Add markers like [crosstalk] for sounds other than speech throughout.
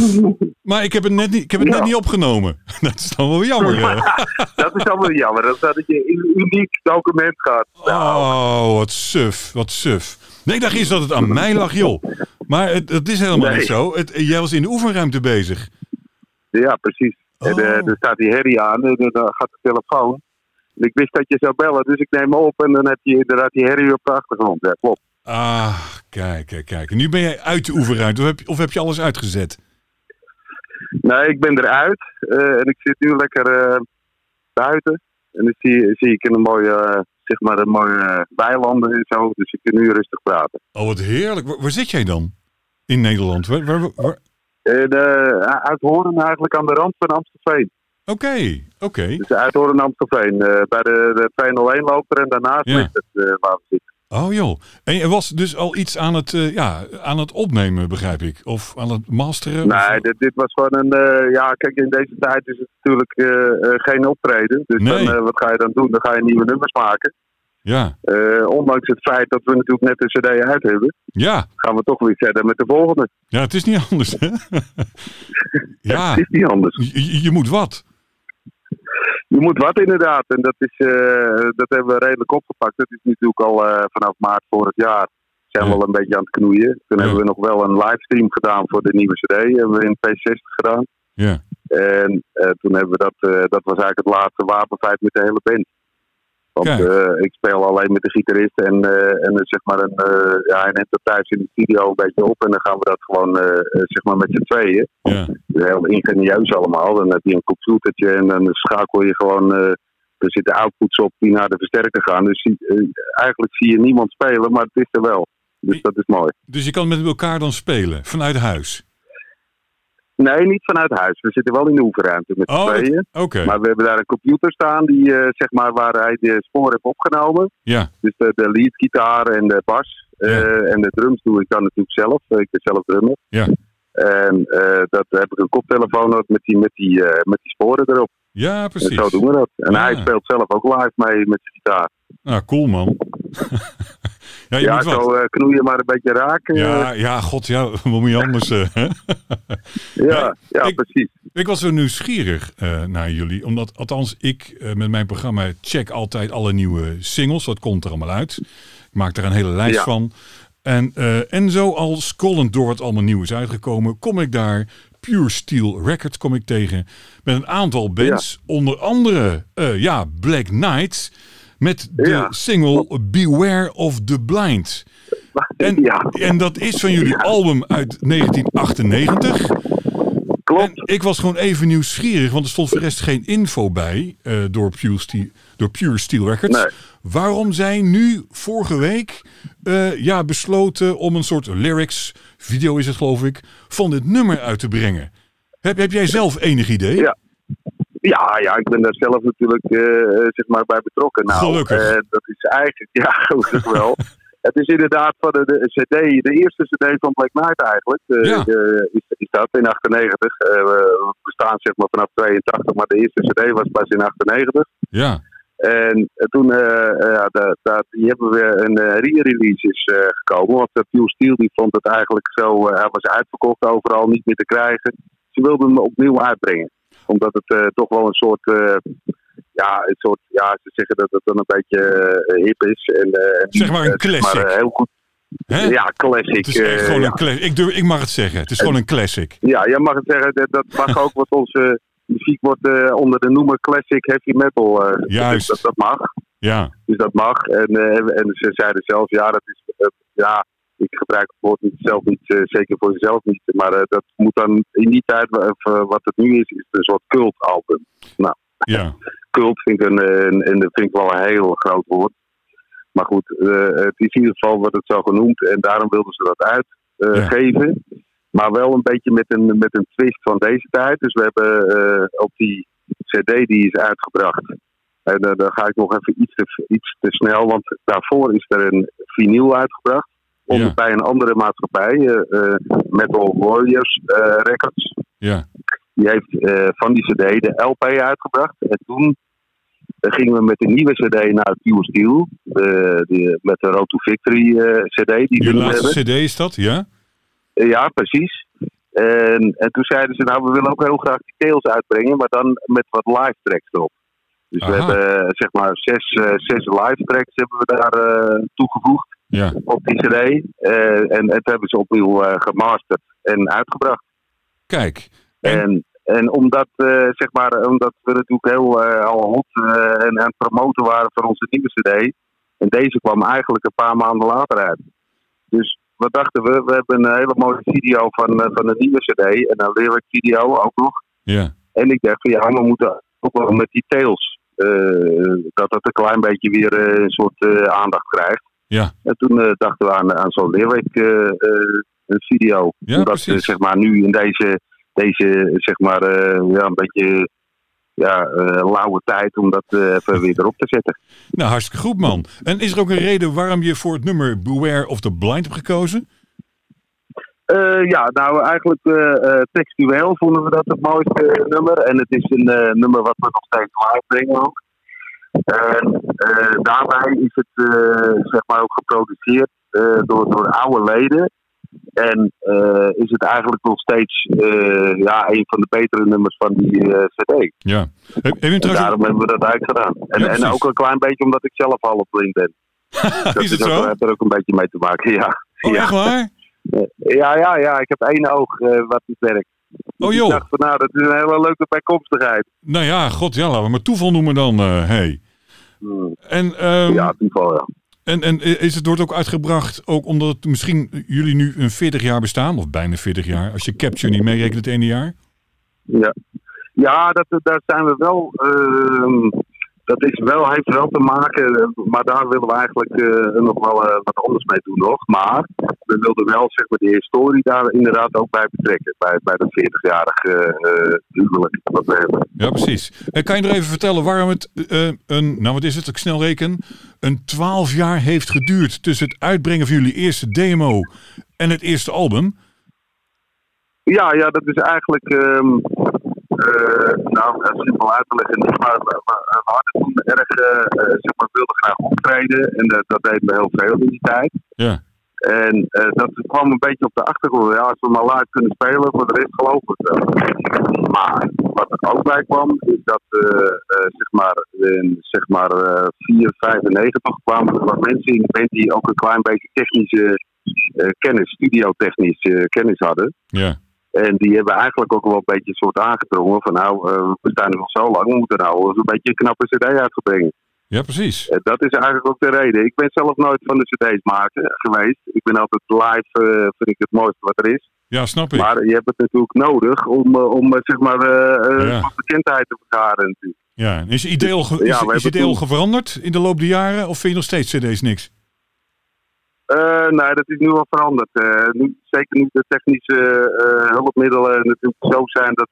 [laughs] Maar ik heb het net niet, ik heb het net niet opgenomen. [laughs] Dat is dan wel jammer. [laughs] dat is allemaal jammer. Dat dat je een uniek document gaat. Oh, wat suf, wat suf. Nee, ik dacht eerst dat het aan mij lag, joh. Maar het, het is helemaal Nee. niet zo. Het, jij was in de oefenruimte bezig. Ja, precies. En Oh. eh, er staat die herrie aan en dan gaat de telefoon. En ik wist dat je zou bellen, dus ik neem me op en dan heb je inderdaad die herrie op de achtergrond. Ja, klopt. Ah, kijk, kijk, kijk. En nu ben jij uit de oefenruimte of heb, of heb je alles uitgezet? Nee, ik ben eruit eh, en ik zit nu lekker eh, buiten. En dan zie, zie ik in een mooie, eh, zeg maar, een mooie weilanden en zo. Dus ik kan nu rustig praten. Oh, wat heerlijk. Waar, waar zit jij dan? In Nederland? Waar, waar, waar- En, uit Horen eigenlijk aan de rand van Amstelveen. Oké, oké. Dus uit Horen Amstelveen. bij de, de 201 loper en daarnaast Ja. ligt het waar we zitten. Oh joh. En je was dus al iets aan het, eh, ja, aan het opnemen, begrijp ik? Of aan het masteren? Nee, dit, dit was gewoon een. eh, ja, kijk, in deze tijd is het natuurlijk eh, geen optreden. Dus Nee. dan, wat ga je dan doen? Dan ga je nieuwe nummers maken. Ja, ondanks het feit dat we natuurlijk net een CD uit hebben, ja. gaan we toch weer verder met de volgende. Ja, het is niet [laughs] anders, hè? [laughs] ja, Het is niet anders. je- je moet wat. Je moet wat inderdaad. En dat, is, eh, dat hebben we redelijk opgepakt. Dat is natuurlijk al eh, vanaf maart vorig jaar. Zijn we al een beetje aan het knoeien. Toen Ja. hebben we nog wel een livestream gedaan voor de nieuwe CD. Hebben we in P60 gedaan. Ja, En eh, toen hebben we dat, dat was eigenlijk het laatste wapenfeit met de hele band. Want eh, ik speel alleen met de gitarist en, eh, en zeg maar een, eh, ja, hij neemt dat thuis in de studio een beetje op en dan gaan we dat gewoon zeg maar met z'n tweeën. ja. Heel ingenieus allemaal. Dan heb je een computertje en dan schakel je gewoon. er zitten outputs op die naar de versterker gaan. Dus eigenlijk zie je niemand spelen, maar het is er wel. Dus dat is mooi. Dus je kan met elkaar dan spelen, vanuit huis? Nee, niet vanuit huis. We zitten wel in de oefenruimte met z'n Oh, tweeën. Oké, Maar we hebben daar een computer staan die, eh, zeg maar, waar hij de spoor heeft opgenomen. ja. Dus de, de leadgitaar en de bas. eh, en de drums doe ik dan natuurlijk zelf. Ik ben zelf drummer. Ja. En eh, dat heb ik een koptelefoon ook met die, met die, met die sporen erop. Ja, En precies. zo doen we dat. En Ja. hij speelt zelf ook live mee met zijn gitaar. Nou, cool man. [laughs] ja, je Ja, moet zo eh, knoeien maar een beetje raken. Ja, ja, god, ja, wat [laughs] moet je anders? eh, ja, ja, ik- precies. Ik was zo nieuwsgierig eh, naar jullie. Omdat, althans, ik met mijn programma check altijd alle nieuwe singles. Wat komt er allemaal uit? Ik maak er een hele lijst Ja. van. En, en zo al scrollend door wat allemaal nieuw is uitgekomen, kom ik daar Pure Steel Records kom ik tegen. Met een aantal bands. Onder andere, ja, Black Knight. Met de Ja. single Beware of the Blind. [laughs] En, ja, en dat is van jullie album uit 1998. klopt. En ik was gewoon even nieuwsgierig, want er stond voor de rest geen info bij eh, door, Pure Steel, door Pure Steel Records. Nee. Waarom zij nu vorige week eh, ja, besloten om een soort lyrics, video is het geloof ik, van dit nummer uit te brengen. Heb, heb jij zelf enig idee? Ja. Ja, ja, ik ben daar zelf natuurlijk eh, zeg maar bij betrokken. Nou, Gelukkig. eh, dat is eigenlijk, [laughs] ja, gelukkig wel. Het is inderdaad van de, de CD, de eerste CD van Black Knight eigenlijk. eh, Ja. de- is, is dat in 98. Eh, we bestaan zeg maar vanaf 82, maar de eerste CD was pas in 98. Ja, En eh, toen, eh, eh, ja, da- da- die hebben we een eh, re-release is eh, gekomen. Want uh, Pure Steel die vond het eigenlijk zo, eh, hij was uitverkocht overal, niet meer te krijgen. Ze wilden hem opnieuw uitbrengen. Omdat het eh, toch wel een soort, eh, ja, een soort, ja, ze zeggen dat het dan een beetje eh, hip is. En, Zeg maar een classic. Maar, heel goed. Hè? Ja, classic. het is echt gewoon ja. een classic. Ik, durf, ik mag het zeggen, het is gewoon een classic. Ja, jij mag het zeggen. Dat, dat mag ook, wat onze muziek wordt eh, onder de noemer classic heavy metal. eh, Juist. Dat, dat mag. Ja, Dus dat mag. En, en ze zeiden zelf, ja, dat is. ja, ik gebruik het woord niet, zelf niet, eh, zeker voor jezelf niet. Maar eh, dat moet dan in die tijd, eh, wat het nu is, is een soort cultalbum. ja. Cult vind ik een, een, een, vind ik wel een heel groot woord. Maar goed, het is in ieder geval wordt het zo genoemd en daarom wilden ze dat Ja. uitgeven. Maar wel een beetje met een, met een twist van deze tijd. Dus we hebben op die CD die is uitgebracht. En eh, dan ga ik nog even iets te, iets te snel, want daarvoor is er een vinyl uitgebracht. Onder Ja. bij een andere maatschappij, eh, Metal Warriors eh, Records. ja. Die heeft van die CD de LP uitgebracht. En toen gingen we met de nieuwe CD naar Pure Steel. Met de Road to Victory CD die hebben. laatste cd is dat, ja? Ja, precies. En, en toen zeiden ze, nou, we willen ook heel graag die tails uitbrengen, maar dan met wat live tracks erop. Dus we hebben zeg maar zes, zes live tracks hebben we daar toegevoegd Ja, op die cd. Eh, en het hebben ze opnieuw eh, gemasterd en uitgebracht. kijk. En, En, en omdat, eh, zeg maar, omdat we natuurlijk heel al hot en aan het promoten waren voor onze nieuwe CD. En deze kwam eigenlijk een paar maanden later uit. Dus wat dachten we? We hebben een hele mooie video van, van de nieuwe CD. En een lyric video ook nog. ja, En ik dacht van ja, we moeten ook wel met die tails. dat dat een klein beetje weer een soort aandacht krijgt. Ja, En toen eh, dachten we aan, aan zo'n lyric eh, eh, video. Ja, Omdat zeg maar nu in deze, deze zeg maar, ja, een beetje ja, lauwe tijd om dat even weer erop te zetten. [laughs] nou hartstikke goed man. En is er ook een reden waarom je voor het nummer Beware of the Blind hebt gekozen? Ja, nou eigenlijk textueel vonden we dat het mooiste nummer. En het is een nummer wat we nog steeds live brengen ook. En eh, daarbij is het eh, zeg maar ook geproduceerd eh, door, door oude leden. En is het eigenlijk nog steeds ja, een van de betere nummers van die CD. Ja. Heb, heb je hem En trouwens daarom hebben we dat eigenlijk gedaan. En, Ja, en ook een klein beetje omdat ik zelf half blind ben. [laughs] Dat is het ook, zo? heeft er ook een beetje mee te maken, ja. Oh, ja. echt waar? [laughs] Ja, ja, ja. Ik heb één oog wat niet werkt. Oh, joh. Ik dacht van, nou, dat is een hele leuke bijkomstigheid. Nou ja, god, ja, laten we maar toeval noemen dan. eh hey. Hmm. En, ehm, Ja, toeval, ja. en, en is het wordt ook uitgebracht, ook omdat het misschien jullie nu een 40 jaar bestaan, of bijna 40 jaar, als je Capture niet meerekent het ene jaar? Ja, ja dat, daar zijn we wel. ehm, dat is wel, heeft wel te maken, maar daar willen we eigenlijk eh, nog wel eh, wat anders mee doen nog. Maar we wilden wel zeg maar, de historie daar inderdaad ook bij betrekken. Bij, bij dat 40-jarige eh huwelijk wat we hebben. Ja, precies. En kan je er even vertellen waarom het een, nou wat is het, ik snel reken, een 12 jaar heeft geduurd tussen het uitbrengen van jullie eerste demo en het eerste album? Ja, ja, dat is eigenlijk. ehm eh, nou, eh, simpel uit te leggen. niet, Maar we, we- we hadden toen erg. eh, eh, zeg maar, wilden graag optreden. En eh, dat deden we heel veel in die tijd. Ja, En eh, dat kwam een beetje op de achtergrond. Ja, als we maar live kunnen spelen, voor de rest geloof ik wel. Maar wat er ook bij kwam, is dat eh, eh, zeg maar in zeg maar, eh 4, 95 kwamen er wat mensen in de die ook een klein beetje technische eh, kennis, studiotechnische kennis hadden. ja, En die hebben eigenlijk ook wel een beetje een soort aangedrongen van nou, eh, we staan er nog zo lang, we moeten nou eens een beetje een knappe cd uitgebrengen. ja, precies. Eh, dat is eigenlijk ook de reden. Ik ben zelf nooit van de cd's maken geweest. Ik ben altijd live, eh, vind ik het mooiste wat er is. Ja, snap ik. Maar je hebt het natuurlijk nodig om, om zeg maar, eh, Ja. wat bekendheid te vergaren natuurlijk. Ja, is je idee al, ge- Ja, is, we is je hebben idee al toen- veranderd in de loop der jaren of vind je nog steeds cd's niks? Eh, nee, dat is nu al veranderd. Eh, nu, zeker nu de technische eh, hulpmiddelen natuurlijk zo zijn dat,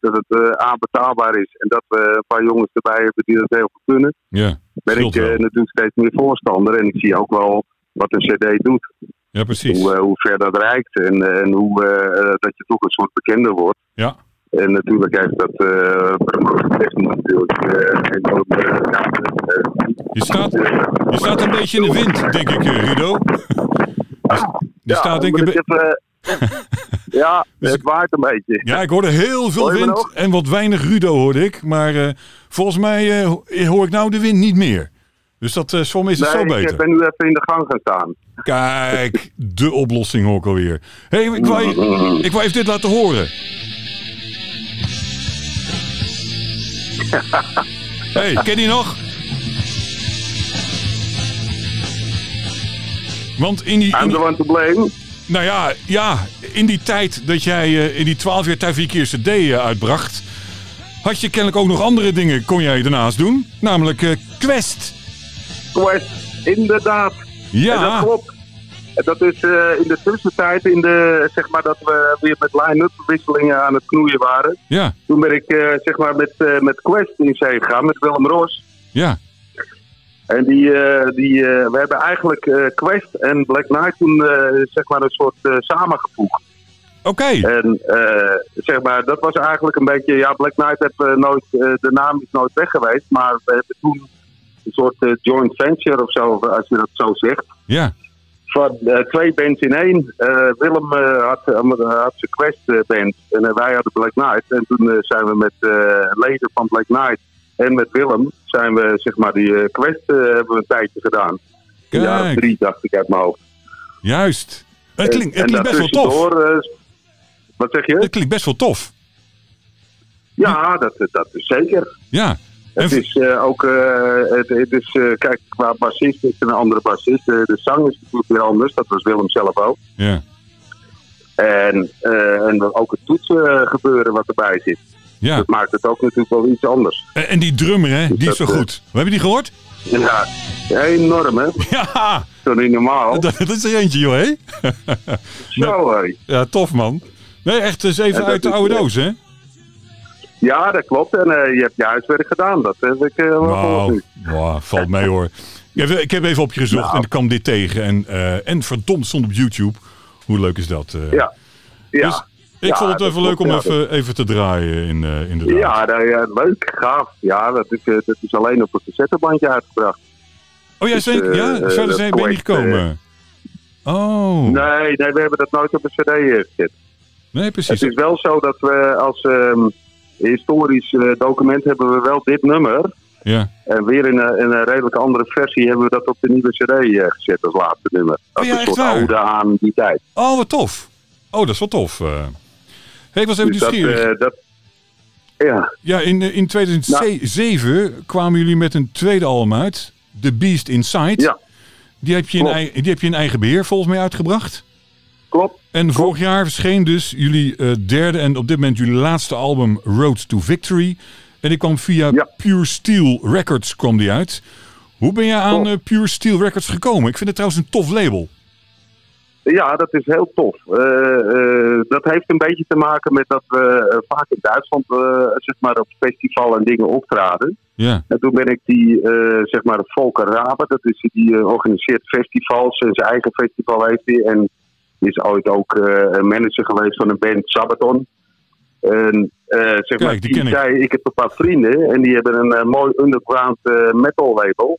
dat het aanbetaalbaar is. En dat we een paar jongens erbij hebben die dat heel goed kunnen. Ja, Ben ik natuurlijk steeds meer voorstander. En ik zie ook wel wat een cd doet. Ja, precies. Hoe, hoe ver dat reikt en, en hoe dat je toch een soort bekender wordt. Ja, En natuurlijk heeft dat uh, promotietechnisch natuurlijk eh, eh, eh, je staat, je staat een beetje in de wind, denk ik, eh, Rudo. [laughs] Je, je staat denk ik... ik [laughs] ja, Dus het waait een beetje. Ja, ik hoorde heel veel wind en wat weinig Rudo hoorde ik. Maar eh, volgens mij eh, ho- hoor ik nou de wind niet meer. Dus dat, eh is het nee, zo ik beter. ben nu even in de gang gaan staan. Kijk, de oplossing hoor ik alweer. hey, ik, wou, ik wou even dit laten horen. [laughs] hey, ken je nog? Want in die, in I'm the one to blame. nou ja, ja, in die tijd dat jij eh, in die 12 jaar tijd je keer CD eh, uitbracht, had je kennelijk ook nog andere dingen kon jij daarnaast doen. Namelijk eh, Quest. Quest, inderdaad. En dat Ja, klopt. Dat is eh, in de tussentijd, in de, zeg maar dat we weer met line-up wisselingen aan het knoeien waren. ja, Toen ben ik eh, zeg maar met, eh, met Quest in zee gegaan, met Willem Ros. ja. En die, die, we hebben eigenlijk Quest en Black Knight toen zeg maar een soort samengevoegd. Oké. En zeg maar, dat was eigenlijk een beetje, ja, Black Knight heb eh, nooit, de naam is nooit weg geweest, maar we hebben toen een soort joint venture of zo, als je dat zo zegt. Ja, van eh, twee bands in één. Eh, Willem eh, had, had zijn Quest band en wij hadden Black Knight. En toen zijn we met leden van Black Knight en met Willem zijn we zeg maar die Quest hebben we een tijdje gedaan. Kijk, drie dacht ik uit mijn hoofd. juist. Het klinkt, het klinkt best wel tof. eh, wat zeg je? Het klinkt best wel tof. Ja, dat, dat is zeker. Ja. Het En- is eh, ook, eh, het, het is, eh, kijk, qua bassist is het een andere bassist. Eh, de zang is natuurlijk weer anders, dat was Willem zelf ook. Ja. En, eh, en ook het toetsen gebeuren wat erbij zit. Ja. Dat maakt het ook natuurlijk wel iets anders. En, en die drummer, hè, die is zo dat, eh, goed. Hebben die gehoord? Ja, enorm hè. Ja, Zo niet normaal. [laughs] dat, dat is er eentje, joh, hè? Zo [laughs] hé. Ja, tof, man. Nee, echt eens even En dat uit de is, oude eh, doos, hè? Ja, dat klopt. En eh, je hebt je huiswerk gedaan. Dat heb ik eh, wel nu. wow, valt mee, hoor. Ik heb, ik heb even opgezocht Nou. en ik kwam dit tegen. En, eh, en verdomd stond op YouTube. Hoe leuk is dat? Ja. Ja. Dus ik Ja, vond het dat even leuk om ja. even, even te draaien, in, eh inderdaad. Ja, ja, leuk, gaaf. Ja, dat is, dat is alleen op een cassettebandje uitgebracht. Oh, ja, Dus, zijn, ja? Verder dat zijn ben je niet gekomen. oh, nee, Nee, nee, we hebben dat nooit op een cd gezet. precies. Het is wel zo dat we als ehm, historisch eh, document hebben we wel dit nummer. Ja. En weer in een, in een redelijk andere versie hebben we dat op de nieuwe cd eh, gezet als laatste nummer. Als ja, een soort waar? ode aan die tijd. Oh, wat tof. Oh, dat is wel tof. eh. Hey, ik was even Dus dat, nieuwsgierig. dat, ja, Ja, in, in 2007 kwamen jullie met een tweede album uit. The Beast Inside. Ja. Die heb, je in, die heb je in eigen beheer volgens mij uitgebracht. Klopt. En vorig jaar verscheen dus jullie eh, derde en op dit moment jullie laatste album Road to Victory. En die kwam via Ja. Pure Steel Records kwam die uit. Hoe ben je aan eh, Pure Steel Records gekomen? Ik vind het trouwens een tof label. Ja, dat is heel tof. Eh, dat heeft een beetje te maken met dat we vaak in Duitsland zeg maar op festival en dingen optraden. Ja, En toen ben ik die, zeg maar, Volker Rabe, dat is die organiseert festivals. En zijn eigen festival heeft hij. En is ooit ook eh, manager geweest van een band Sabaton. En eh, zeg Kijk, maar, die die, ken ik. zei, ik heb een paar vrienden en die hebben een eh, mooi underground metal label.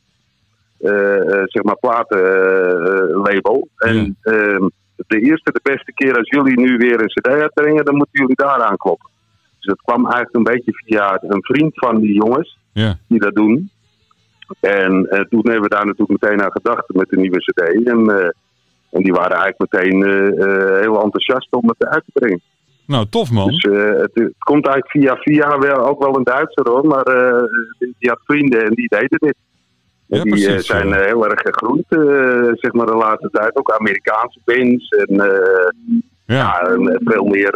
Zeg maar platenlabel. en ehm, de eerste, de beste keer als jullie nu weer een cd uitbrengen, dan moeten jullie daar aankloppen. Dus dat kwam eigenlijk een beetje via een vriend van die jongens ja. die dat doen. En toen hebben we daar natuurlijk meteen aan gedacht met de nieuwe CD. En, en die waren eigenlijk meteen eh, eh, heel enthousiast om het uit te brengen. Nou, tof man. Dus eh, het, het komt eigenlijk via via wel, ook wel een Duitser hoor. Maar die, die had vrienden en die deden dit. En Ja, die precies, zijn ja. eh, heel erg gegroeid, zeg maar de laatste tijd. Ook Amerikaanse bands en Ja, ja, en veel meer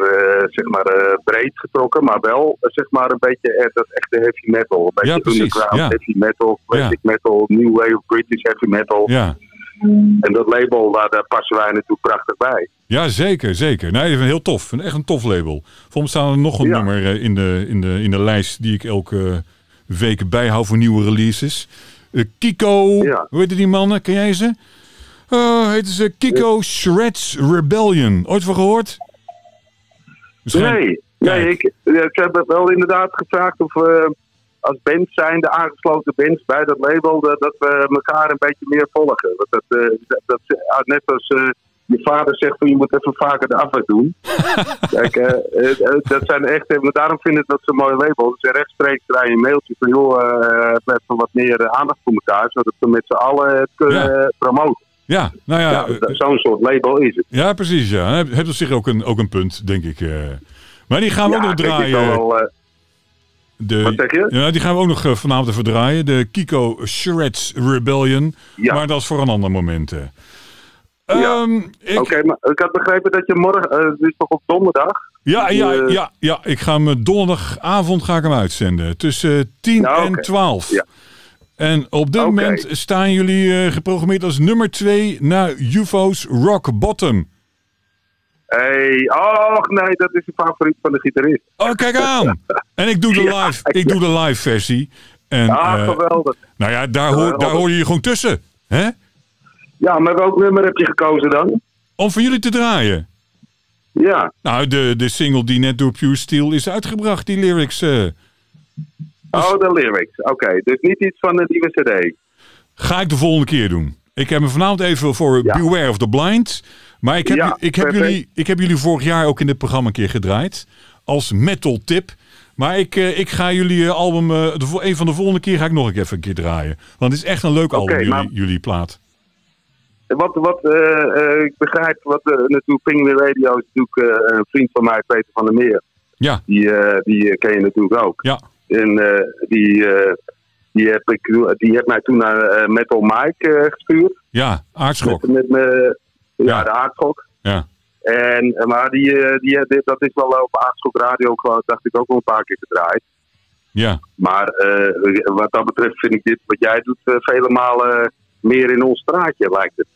zeg maar, breed getrokken, maar wel zeg maar, een beetje dat echte heavy metal. Een beetje Ja, precies, underground ja. heavy metal, classic metal, new wave British heavy metal. ja. En dat label, daar, daar passen wij natuurlijk prachtig bij. Ja, zeker, zeker. Nee, het heel tof. Echt een tof label. Voor me staat er nog een Ja. nummer eh, in de, in, de, in de lijst die ik elke week bijhoud voor nieuwe releases. Eh, Kiko, Ja. hoe heet die mannen? Ken jij ze? Uh, heet ze Kiko Shreds Rebellion. Ooit van gehoord? Misschien- Nee, nee ik, ja, ik heb wel inderdaad gevraagd of als band zijn, de aangesloten bands bij dat label, dat, dat we elkaar een beetje meer volgen. Want dat, eh, dat, dat, ja, net als eh, je vader zegt van je moet even vaker de afwas doen. [laughs] Kijk, eh, eh, eh, dat zijn echt, eh, maar daarom vind ik dat zo'n mooi label. Dus rechtstreeks draai je een mailtje van joh, eh, even wat meer eh, aandacht voor elkaar, zodat we met z'n allen het kunnen eh, promoten. Ja, nou ja, eh, zo'n soort label is het. ja precies. Ja. Heb, hebt op zich ook een, ook een punt, denk ik. eh. Maar die gaan we ja, ook nog draaien. wel, eh, De, Wat zeg je? Ja, die gaan we ook nog eh, vanavond even draaien. De Kiko Shreds Rebellion. Ja. Maar dat is voor een ander moment. eh. Ja. Ehm, ik, Oké, maar ik had begrepen dat je morgen, het is toch op donderdag? ja, ja, Eh, ja, ja, ik ga hem eh, donderdagavond ga ik hem uitzenden. Tussen 10 Ja, en oké. 12. Ja. En op dit moment staan jullie geprogrammeerd als nummer 2 naar UFO's Rock Bottom. Hey, oh nee, dat is de favoriet van de gitarist. Oh, kijk aan! En ik doe de [laughs] Ja, live, ik doe de live versie. En, Ah, eh, geweldig. nou ja, daar hoor, daar hoor je je gewoon tussen. Hè? Ja, maar welk nummer heb je gekozen dan? Om voor jullie te draaien. Ja, Nou, de, de single die net door Pure Steel is uitgebracht, die lyrics. eh, oh, de lyrics. Oké, dus niet iets van de nieuwe cd. ga ik de volgende keer doen. Ik heb me vanavond even voor Ja. Beware of the Blind. Maar ik heb, Ja, ik, heb jullie, ik heb jullie vorig jaar ook in dit programma een keer gedraaid. Als metal tip. Maar ik, eh, ik ga jullie eh, album, eh, de, een van de volgende keer ga ik nog even een keer draaien. Want het is echt een leuk album, jullie, maar- jullie plaat. Wat, wat ik begrijp, wat uh, natuurlijk Penguin Radio is natuurlijk een vriend van mij, Peter van der Meer. Ja, Die, die ken je natuurlijk ook. ja, En die, die, heb ik, die heeft mij toen naar eh, Metal Mike eh, gestuurd. ja, aardschok. Met, met me, ja, Ja. de aardschok. Ja, En, eh, maar die, eh, die, dat is wel op aardschok radio, dacht ik ook wel een paar keer gedraaid. ja. Maar eh, wat dat betreft vind ik dit wat jij doet eh, vele malen meer in ons straatje, lijkt het.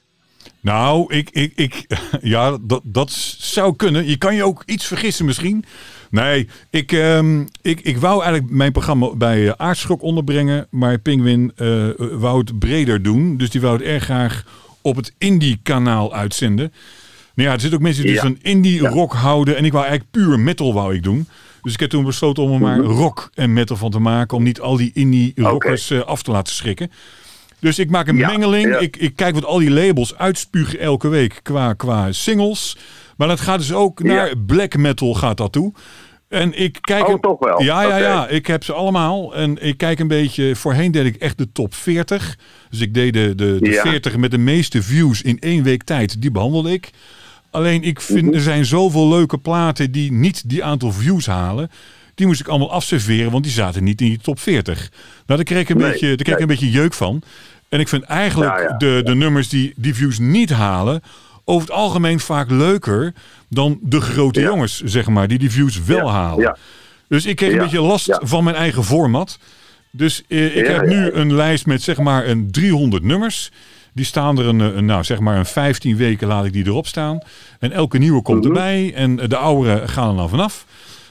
Nou, ik, ik, ik, [laughs] ja, dat, dat zou kunnen. Je kan je ook iets vergissen misschien. Nee, ik, ehm, ik, ik wou eigenlijk mijn programma bij eh, Aardschok onderbrengen. Maar Penguin eh, wou het breder doen. Dus die wou het erg graag op het Indie-kanaal uitzenden. Nou ja, er zitten ook mensen die Ja. van indie-rock houden. En ik wou eigenlijk puur metal wou ik doen. Dus ik heb toen besloten om er maar rock en metal van te maken. Om niet al die indie-rockers eh, af te laten schrikken. Dus ik maak een Ja, mengeling. ja. Ik, ik kijk wat al die labels uitspugen elke week qua, qua singles. Maar dat gaat dus ook Ja. naar black metal gaat dat toe. En ik kijk... Oh, toch wel? Ja, ja, ja. Ik heb ze allemaal. En ik kijk een beetje... Voorheen deed ik echt de top 40. Dus ik deed de, de, de Ja. 40 met de meeste views in één week tijd. Die behandelde ik. Alleen ik vind Mhm. er zijn zoveel leuke platen die niet die aantal views halen. Die moest ik allemaal afserveren, want die zaten niet in die top 40. Nou, daar kreeg ik een, Nee, beetje, daar kreeg nee. een beetje jeuk van. En ik vind eigenlijk Ja, ja. De, de nummers die die views niet halen, over het algemeen vaak leuker dan de grote Ja. jongens, zeg maar, die die views wel Ja, halen. ja. Dus ik kreeg een beetje last van mijn eigen format. Dus eh, ik heb nu een lijst met zeg maar een 300 nummers. Die staan er een, eh, een, nou, zeg maar een 15 weken laat ik die erop staan. En elke nieuwe komt Mhm. erbij. En de oudere gaan er dan vanaf.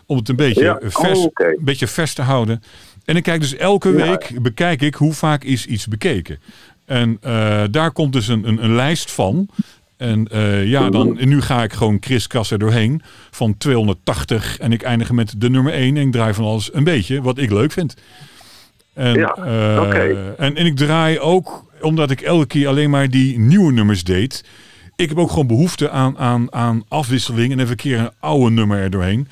Om het een beetje, Ja, eh, vers, oh, een beetje vers te houden. En ik kijk dus elke week, bekijk ik hoe vaak is iets bekeken. En eh, daar komt dus een, een, een lijst van. En eh, ja, dan, en nu ga ik gewoon Chris Kasser doorheen van 280. En ik eindig met de nummer 1 en ik draai van alles een beetje wat ik leuk vind. En, Ja, oké. en, en ik draai ook, omdat ik elke keer alleen maar die nieuwe nummers deed. Ik heb ook gewoon behoefte aan, aan, aan afwisseling en even een keer een oude nummer er doorheen.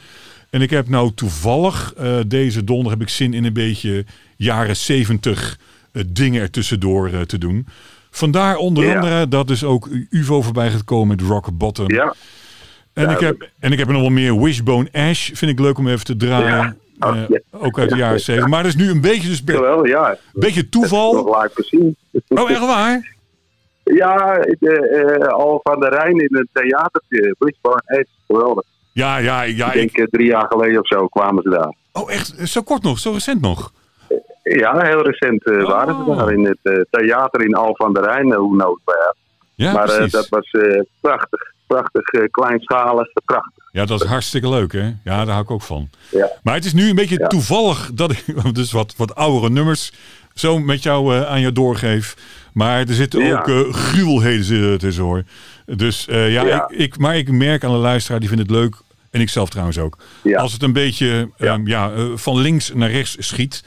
En ik heb nou toevallig, eh, deze donderdag heb ik zin in een beetje jaren 70 eh, dingen ertussendoor eh, te doen. Vandaar onder andere dat dus ook UVO voorbij gaat komen met Rock Bottom. Ja, En, ik heb, en ik heb er nog wel meer Wishbone Ash. Vind ik leuk om even te draaien. Oh, Eh. Ook uit de jaren 70. Maar dat is nu een beetje, dus jawel, ja. beetje toeval. Gezien. Oh, echt waar? Ja, eh, eh, al van de Rijn in het theatertje. Wishbone Edge, geweldig. Ja, ja, ja. ik denk Ik, drie jaar geleden of zo kwamen ze daar. oh, echt? Zo kort nog? Zo recent nog? Ja, heel recent eh, Oh. waren ze daar in het eh, theater in Al van der Rijn, eh, hoe nood bij haar. Ja, maar dat was prachtig. Prachtig, kleinschalig, prachtig. Ja, dat is hartstikke leuk, hè? Ja, daar hou ik ook van. Ja. Maar het is nu een beetje Ja. toevallig dat ik [laughs] dus wat, wat oudere nummers zo met jou aan je doorgeef. Maar er zitten Ja. ook eh gruwelheden zitten tussen, hoor. Dus ja. Ik, ik, maar ik merk aan de luisteraar, die vindt het leuk. En ik zelf trouwens ook. Ja. Als het een beetje Ja. ehm, ja, van links naar rechts schiet.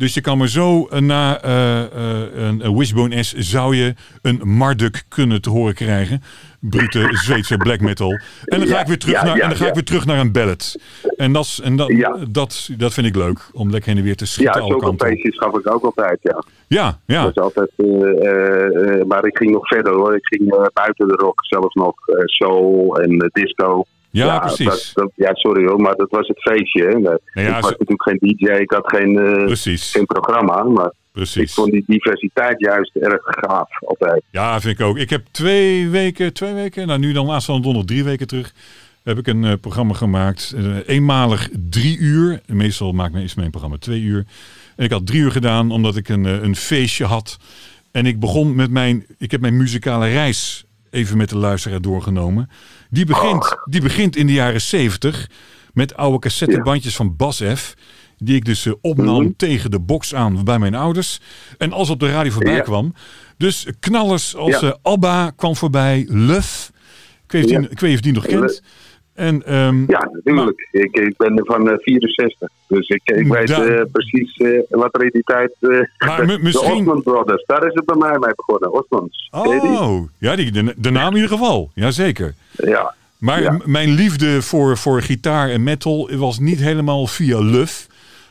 Dus je kan maar zo na eh, eh, een, Wishbone S zou je een Marduk kunnen te horen krijgen. Brute Zweedse black metal. En dan ga Ja, ik weer terug, ja, naar, ja, en dan ga ik ja. weer terug naar een ballad. En, dat, is- en dat, Ja. dat, dat vind ik leuk. Om lekker heen en weer te Ja, schieten alle zulke kanten. op. feestjes gaf ik ook altijd, ja. Ja, ja. Dat is altijd, eh, maar ik ging nog verder hoor. Ik ging buiten de rock zelfs nog soul en disco. Ja, precies. Dat, dat- ja, sorry hoor, maar dat was het feestje. Hè. ja, ik was natuurlijk geen DJ, ik had geen, Precies. geen programma. Maar ik vond die diversiteit juist erg gaaf altijd. Ja, vind ik ook. Ik heb twee weken, twee weken, nou nu dan laatst van donderdag drie weken terug, heb ik een eh, programma gemaakt. eh, eenmalig drie uur. Meestal maakt mijn, is mijn programma twee uur. En ik had drie uur gedaan omdat ik een, een feestje had. En ik begon met mijn, ik heb mijn muzikale reis even met de luisteraar doorgenomen. Die begint, die begint in de jaren zeventig met oude cassettebandjes van Bas F. Die ik dus eh, opnam Mhm. tegen de box aan bij mijn ouders. En als op de radio voorbij Ja. kwam. Dus knallers als Ja. eh, Abba kwam voorbij. Luf. Ik weet, niet of die, Ja. ik weet niet of die nog kent. En, ehm, ja, natuurlijk. Ik, ik ben er van uh, 64. Dus ik, ik weet uh, precies uh, wat er in die tijd... maar [laughs] de misschien... Osman Brothers, daar is het bij mij mee begonnen. Osmans. Oh, ja, die, de, de naam in ieder geval. Jazeker. Ja. Maar Ja. mijn liefde voor, voor gitaar en metal was niet helemaal via luf.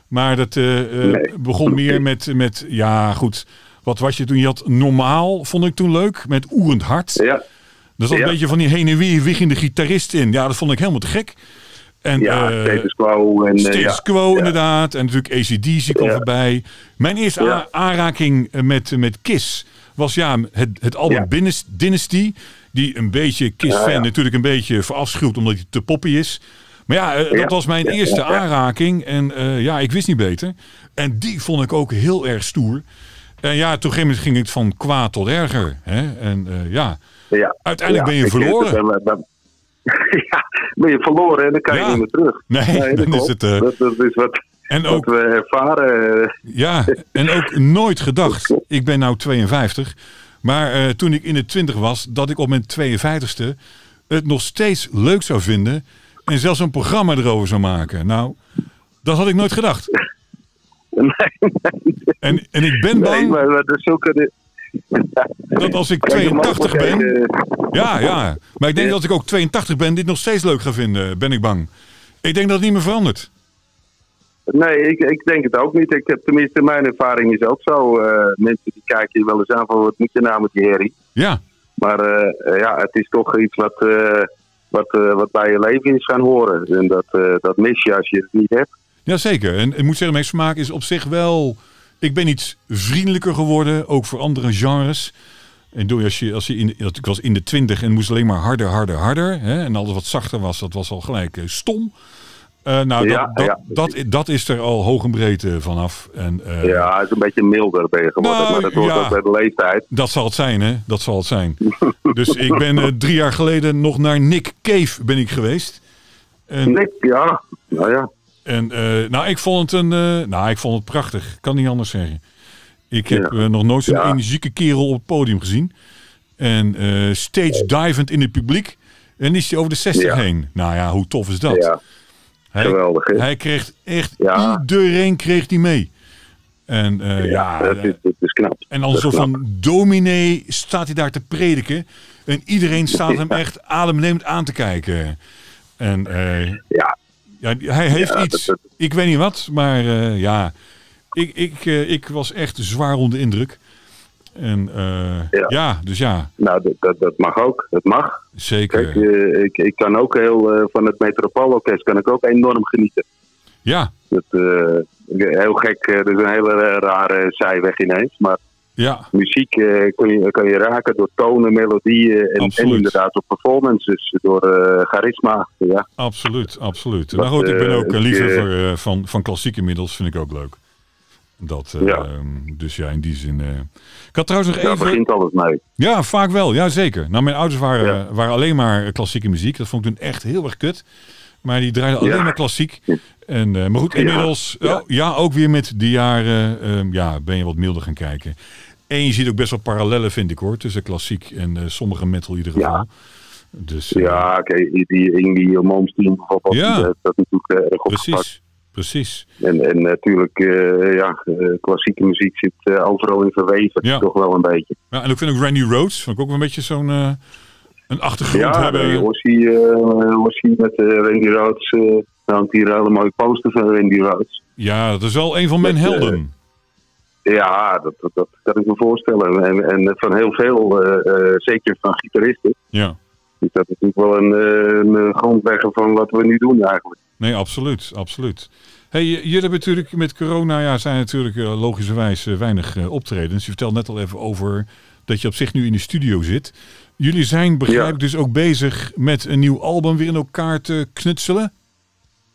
Maar dat eh, eh, Nee. begon meer met, met, ja goed, wat was je toen? Je had normaal, vond ik toen leuk, met oerend hart. Ja, Er zat Ja. een beetje van die heen en weer wiggende gitarist in. Ja, dat vond ik helemaal te gek. En, ja status quo. En, eh, Status ja. Quo Ja. inderdaad. En natuurlijk ACDC kwam voorbij. Mijn eerste aanraking eh, met, met Kiss was ja, het, het album Dynasty. Die een beetje Kiss-fan natuurlijk een beetje verafschuwt omdat hij te poppy is. Maar ja, dat was mijn eerste aanraking. En ja, ik wist niet beter. En die vond ik ook heel erg stoer. En ja, toen ging het, ging het van kwaad tot erger. Hè? En ja, Ja. uiteindelijk ben je verloren. dat- [laughs] ja, ben je verloren en dan kan je niet meer terug. Nee, [laughs] dat dan is het, eh, dat, dat is wat, en wat ook we ervaren. eh, [laughs] Ja, en ook nooit gedacht. Ik ben nou 52. Maar eh, toen ik in de 20 was, dat ik op mijn 52ste het nog steeds leuk zou vinden. En zelfs een programma erover zou maken. Nou, dat had ik nooit gedacht. nee, En, en ik ben nee, bang maar, maar dat is zulke... dat als ik Kijk, de 82 ben. Ja, ja. Maar ik denk dat als ik ook 82 ben, dit nog steeds leuk ga vinden. Ben ik bang. Ik denk dat het niet meer verandert. Nee, ik, ik denk het ook niet. Ik heb tenminste, mijn ervaring is ook zo. eh, mensen die kijken je wel eens aan van wat moet je nou met die herrie. Ja, Maar eh, ja, het is toch iets wat, eh, wat, wat bij je leven is gaan horen. En dat, dat mis je als je het niet hebt. Jazeker. En ik moet zeggen, mijn smaak is op zich wel... Ik ben iets vriendelijker geworden, ook voor andere genres. En door als je, als je in, ik was in de twintig en moest alleen maar harder, harder, harder. Hè, en alles wat zachter was, dat was al gelijk eh, stom. Eh, nou, Ja, dat, dat, ja. dat, dat is er al hoog en breed eh, vanaf. En, Ja, het is een beetje milder ben je geworden. Nou, maar dat hoort ja. ook bij de leeftijd. Dat zal het zijn, hè? Dat zal het zijn. [laughs] dus ik ben drie jaar geleden nog naar Nick Cave ben ik geweest. En, Nick, ja. Nou ja. En eh, nou, ik vond het een, eh, nou, ik vond het prachtig. Kan niet anders zeggen. Ik heb Ja. eh, nog nooit zo'n Ja. energieke kerel op het podium gezien. En stage divend in het publiek. En is hij over de 60 Ja. heen. Nou ja, hoe tof is dat? Ja, hij, geweldig. Hij kreeg echt iedereen kreeg die mee. En ja, dat, is, dat is knap. en als een van dominee staat hij daar te prediken. En iedereen staat hem [laughs] echt ademnemend aan te kijken. En Ja, ja, hij heeft Ja, iets. dat- Ik weet niet wat, maar eh, ja. Ik, ik, eh, ik was echt zwaar onder indruk. En eh, ja. Ja. dus ja, nou, dat, dat, dat mag ook. Dat mag. zeker. Kijk, ik, ik kan ook heel, van het Metropoolorkest kan ik ook enorm genieten. Ja, Dat, heel gek, dat is een hele rare zijweg ineens. Maar ja, muziek kun je, kan je raken door tonen, melodieën en, inderdaad door performances, door eh, charisma. Ja. absoluut, absoluut. Dat, maar goed, ik ben eh, ook uh, ik, liefhebber van, van klassiek inmiddels, vind ik ook leuk. Dat, Ja. dus ja, in die zin. Ik had trouwens nog Daar even. begint alles mee. Ja, vaak wel. Ja, zeker. Nou, mijn ouders waren, Ja. waren alleen maar klassieke muziek. Dat vond ik toen echt heel erg kut. Maar die draaiden alleen Ja. maar klassiek. En, maar goed, inmiddels, Ja. oh, ja, ook weer met de jaren, ja, ben je wat milder gaan kijken. En je ziet ook best wel parallellen, vind ik hoor, tussen klassiek en eh, sommige metal in ieder geval. Ja. Dus, eh, Ja, oké, die, die Ingwie Malmsteen bijvoorbeeld, Ja. die heeft dat natuurlijk eh, erg opgepakt. precies, precies. En, en natuurlijk, eh, ja, eh, klassieke muziek zit eh, overal in verweven, Ja. toch wel een beetje. Ja, en ik vind ook Randy Rhodes, vond ik ook wel een beetje zo'n eh, een achtergrond Ja, hebben. Ossie, eh, Ossie met eh, Randy Rhodes, eh daar hangt hier een hele mooie poster van Randy Rhodes. Ja, dat is wel een van mijn eh, helden. Ja, dat, dat, dat kan ik me voorstellen. En, en van heel veel, eh, eh, zeker van gitaristen, ja. is dat natuurlijk wel een, eh, een grondlegger van wat we nu doen eigenlijk. Nee, absoluut, absoluut. Hey, jullie hebben natuurlijk met corona, ja, zijn natuurlijk logischerwijs weinig optredens. Je vertelde net al even over dat je op zich nu in de studio zit. Jullie zijn, begrijp Ja. ik, dus ook bezig met een nieuw album weer in elkaar te knutselen?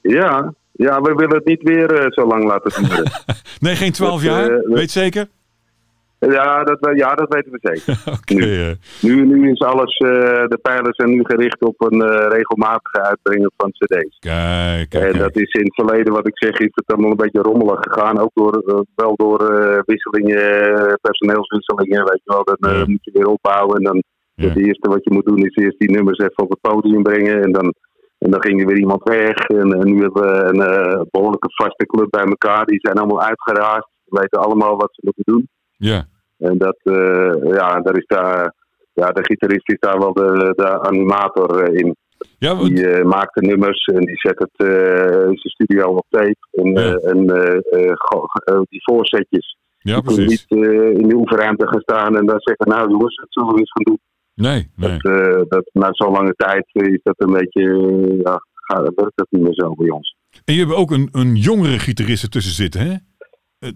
Ja, ja we willen het niet weer eh, zo lang laten duren. [laughs] Nee, geen twaalf Dat, jaar, eh, weet zeker? ja, dat, ja, dat weten we zeker. [laughs] Nu. eh, Nu, nu is alles, eh, de pijlen zijn nu gericht op een eh, regelmatige uitbrengen van cd's. kijk, kijk, En dat is in het verleden, wat ik zeg, is het allemaal een beetje rommelig gegaan. Ook door, eh, wel door eh, wisselingen, eh, personeelswisselingen, weet je wel. Dan eh, Ja. moet je weer opbouwen. En dan Ja. het eerste wat je moet doen is eerst die nummers even op het podium brengen. En dan En dan ging er weer iemand weg. En, en nu hebben we een eh, behoorlijke vaste club bij elkaar. Die zijn allemaal uitgeraasd. Die weten allemaal wat ze moeten doen. Ja. En dat, eh, ja, daar is daar, ja, de gitarist is daar wel de, de animator eh, in. Ja, want- Die maakt de nummers en die zet het in zijn studio op tape. En, Ja. en die voorzetjes. ja precies. niet eh, in de oefenruimte gaan staan en dan zeggen, nou jongens, dat zullen we eens gaan doen. Nee, nee. Dat, eh, dat, na zo'n lange tijd eh, is dat een beetje, eh, ja, gaat, werkt dat niet meer zo bij ons. En je hebt ook een, een jongere gitarist ertussen zitten, hè?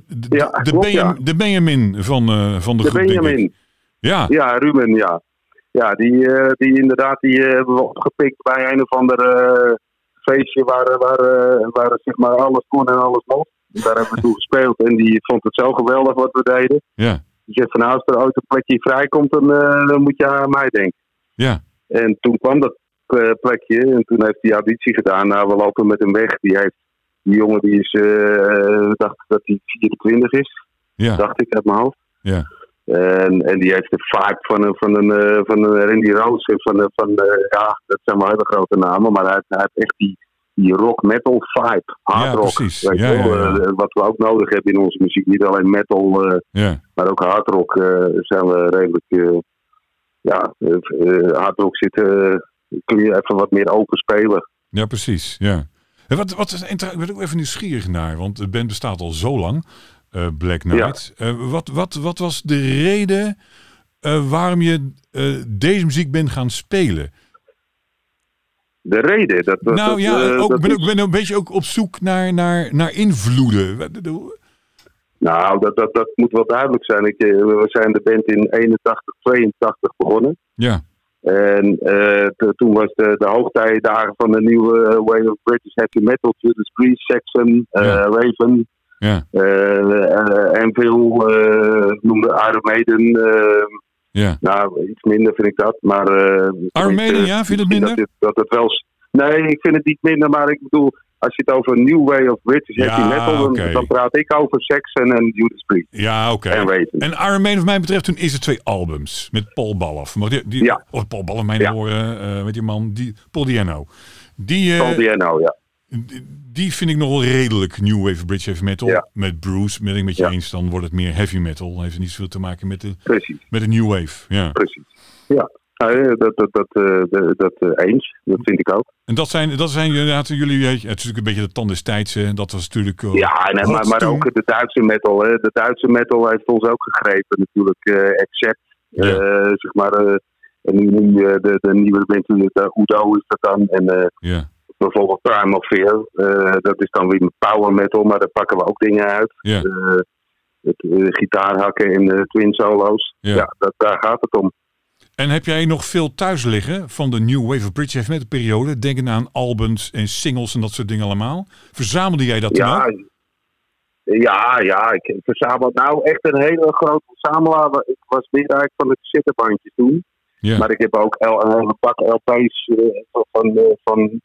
De, Ja, de, klopt, Benjam- ja. de Benjamin van, eh, van de, De groep. Benjamin, Ja, ja, Ruben, ja. Ja, die, die inderdaad, die hebben we opgepikt bij een of ander feestje waar, waar, waar zeg maar alles kon en alles mocht. Daar hebben we toen gespeeld en die vond het zo geweldig wat we deden. ja, Die zegt van nou, als er ooit een plekje vrijkomt, dan, eh, dan moet je aan mij denken. ja. En toen kwam dat eh, plekje en toen heeft hij auditie gedaan. Nou, we lopen met hem weg. Die, heeft, die jongen die is, eh dacht dat hij 24 is, Ja, dacht ik uit mijn hoofd. ja, En, en die heeft de vibe van een, van een, van een Randy Rose. Van, van, ja, dat zijn wel hele grote namen, maar hij, hij heeft echt die, die rock metal vibe. Hard Ja, rock. precies. Weet Ja, je wel? ja, ja. Eh, wat we ook nodig hebben in onze muziek. Niet alleen metal, eh, maar ook hard rock eh, zijn we redelijk. ja, hard rock zit, kun je even wat meer open spelen. Ja, precies. Ja. En wat, wat is, ik ben ook even nieuwsgierig naar, want de band bestaat al zo lang, Black Knight. Wat, wat, wat was de reden waarom je deze muziek bent gaan spelen? De reden. Dat, dat, nou dat, ja, eh, ook, dat ben, is- ben een beetje ook op zoek naar, naar, naar invloeden. Nou, dat, dat, dat moet wel duidelijk zijn. Ik, eh, we zijn de band in 81, 82 begonnen. Ja, En eh, toen was de, de hoogtijdagen van de nieuwe eh, Way of British Heavy Metal. Judas Priest, Saxon, eh, Ja. Raven, ja, eh eh, Anvil, eh noemde Iron Maiden. Ja. nou, iets minder vind ik dat. Maar, eh, Maiden, eh, ja? Vind je het minder? Dat het, dat het wel... s- Nee, ik vind het niet minder. Maar ik bedoel, als je het over New Way of British Ja, Heavy Metal... Dan, praat ik over Saxon en Judas Priest Ja, oké. en. En Iron Maiden, wat mij betreft, toen is het twee albums met Paul Baloff. Maar die, die, Ja. Of Paul Baloff, mijn Ja. horen, eh met die man, die, Paul Diano. Die, Paul Diano, ja. Die vind ik nog wel redelijk New Wave British Heavy Metal. Ja. Met Bruce, ben ik met je Ja. eens, dan wordt het meer heavy metal. Heeft niet zoveel te maken met de, Precies. met de New Wave. Ja. Precies. Ja, Ja, eh, dat, dat, dat, eh, dat, dat eh, eens. Dat vind ik ook. En dat zijn, dat zijn inderdaad jullie, het is natuurlijk een beetje de tand des tijds. hè. Dat was natuurlijk... Ja, en, hot maar, maar ook de Duitse metal. Hè. De Duitse metal heeft ons ook gegrepen natuurlijk. Ja. eh, zeg maar. en nu, de, de nieuwe de Udo is dat dan. En Ja, bijvoorbeeld of Fear. eh, dat is dan weer met power metal, maar daar pakken we ook dingen uit. ja, Eh, het eh, gitaarhakken en de twin solo's. Ja. Ja, dat, daar gaat het om. En heb jij nog veel thuis liggen van de New Wave of British Heavy Metal periode? Denken aan albums en singles en dat soort dingen allemaal. Verzamelde jij dat Ja, ja, ja, ik verzamel nou echt een hele grote verzamelaar. Ik was meer eigenlijk van de cassettebandjes toen. Ja, Maar ik heb ook een hele pak LP's van, van, van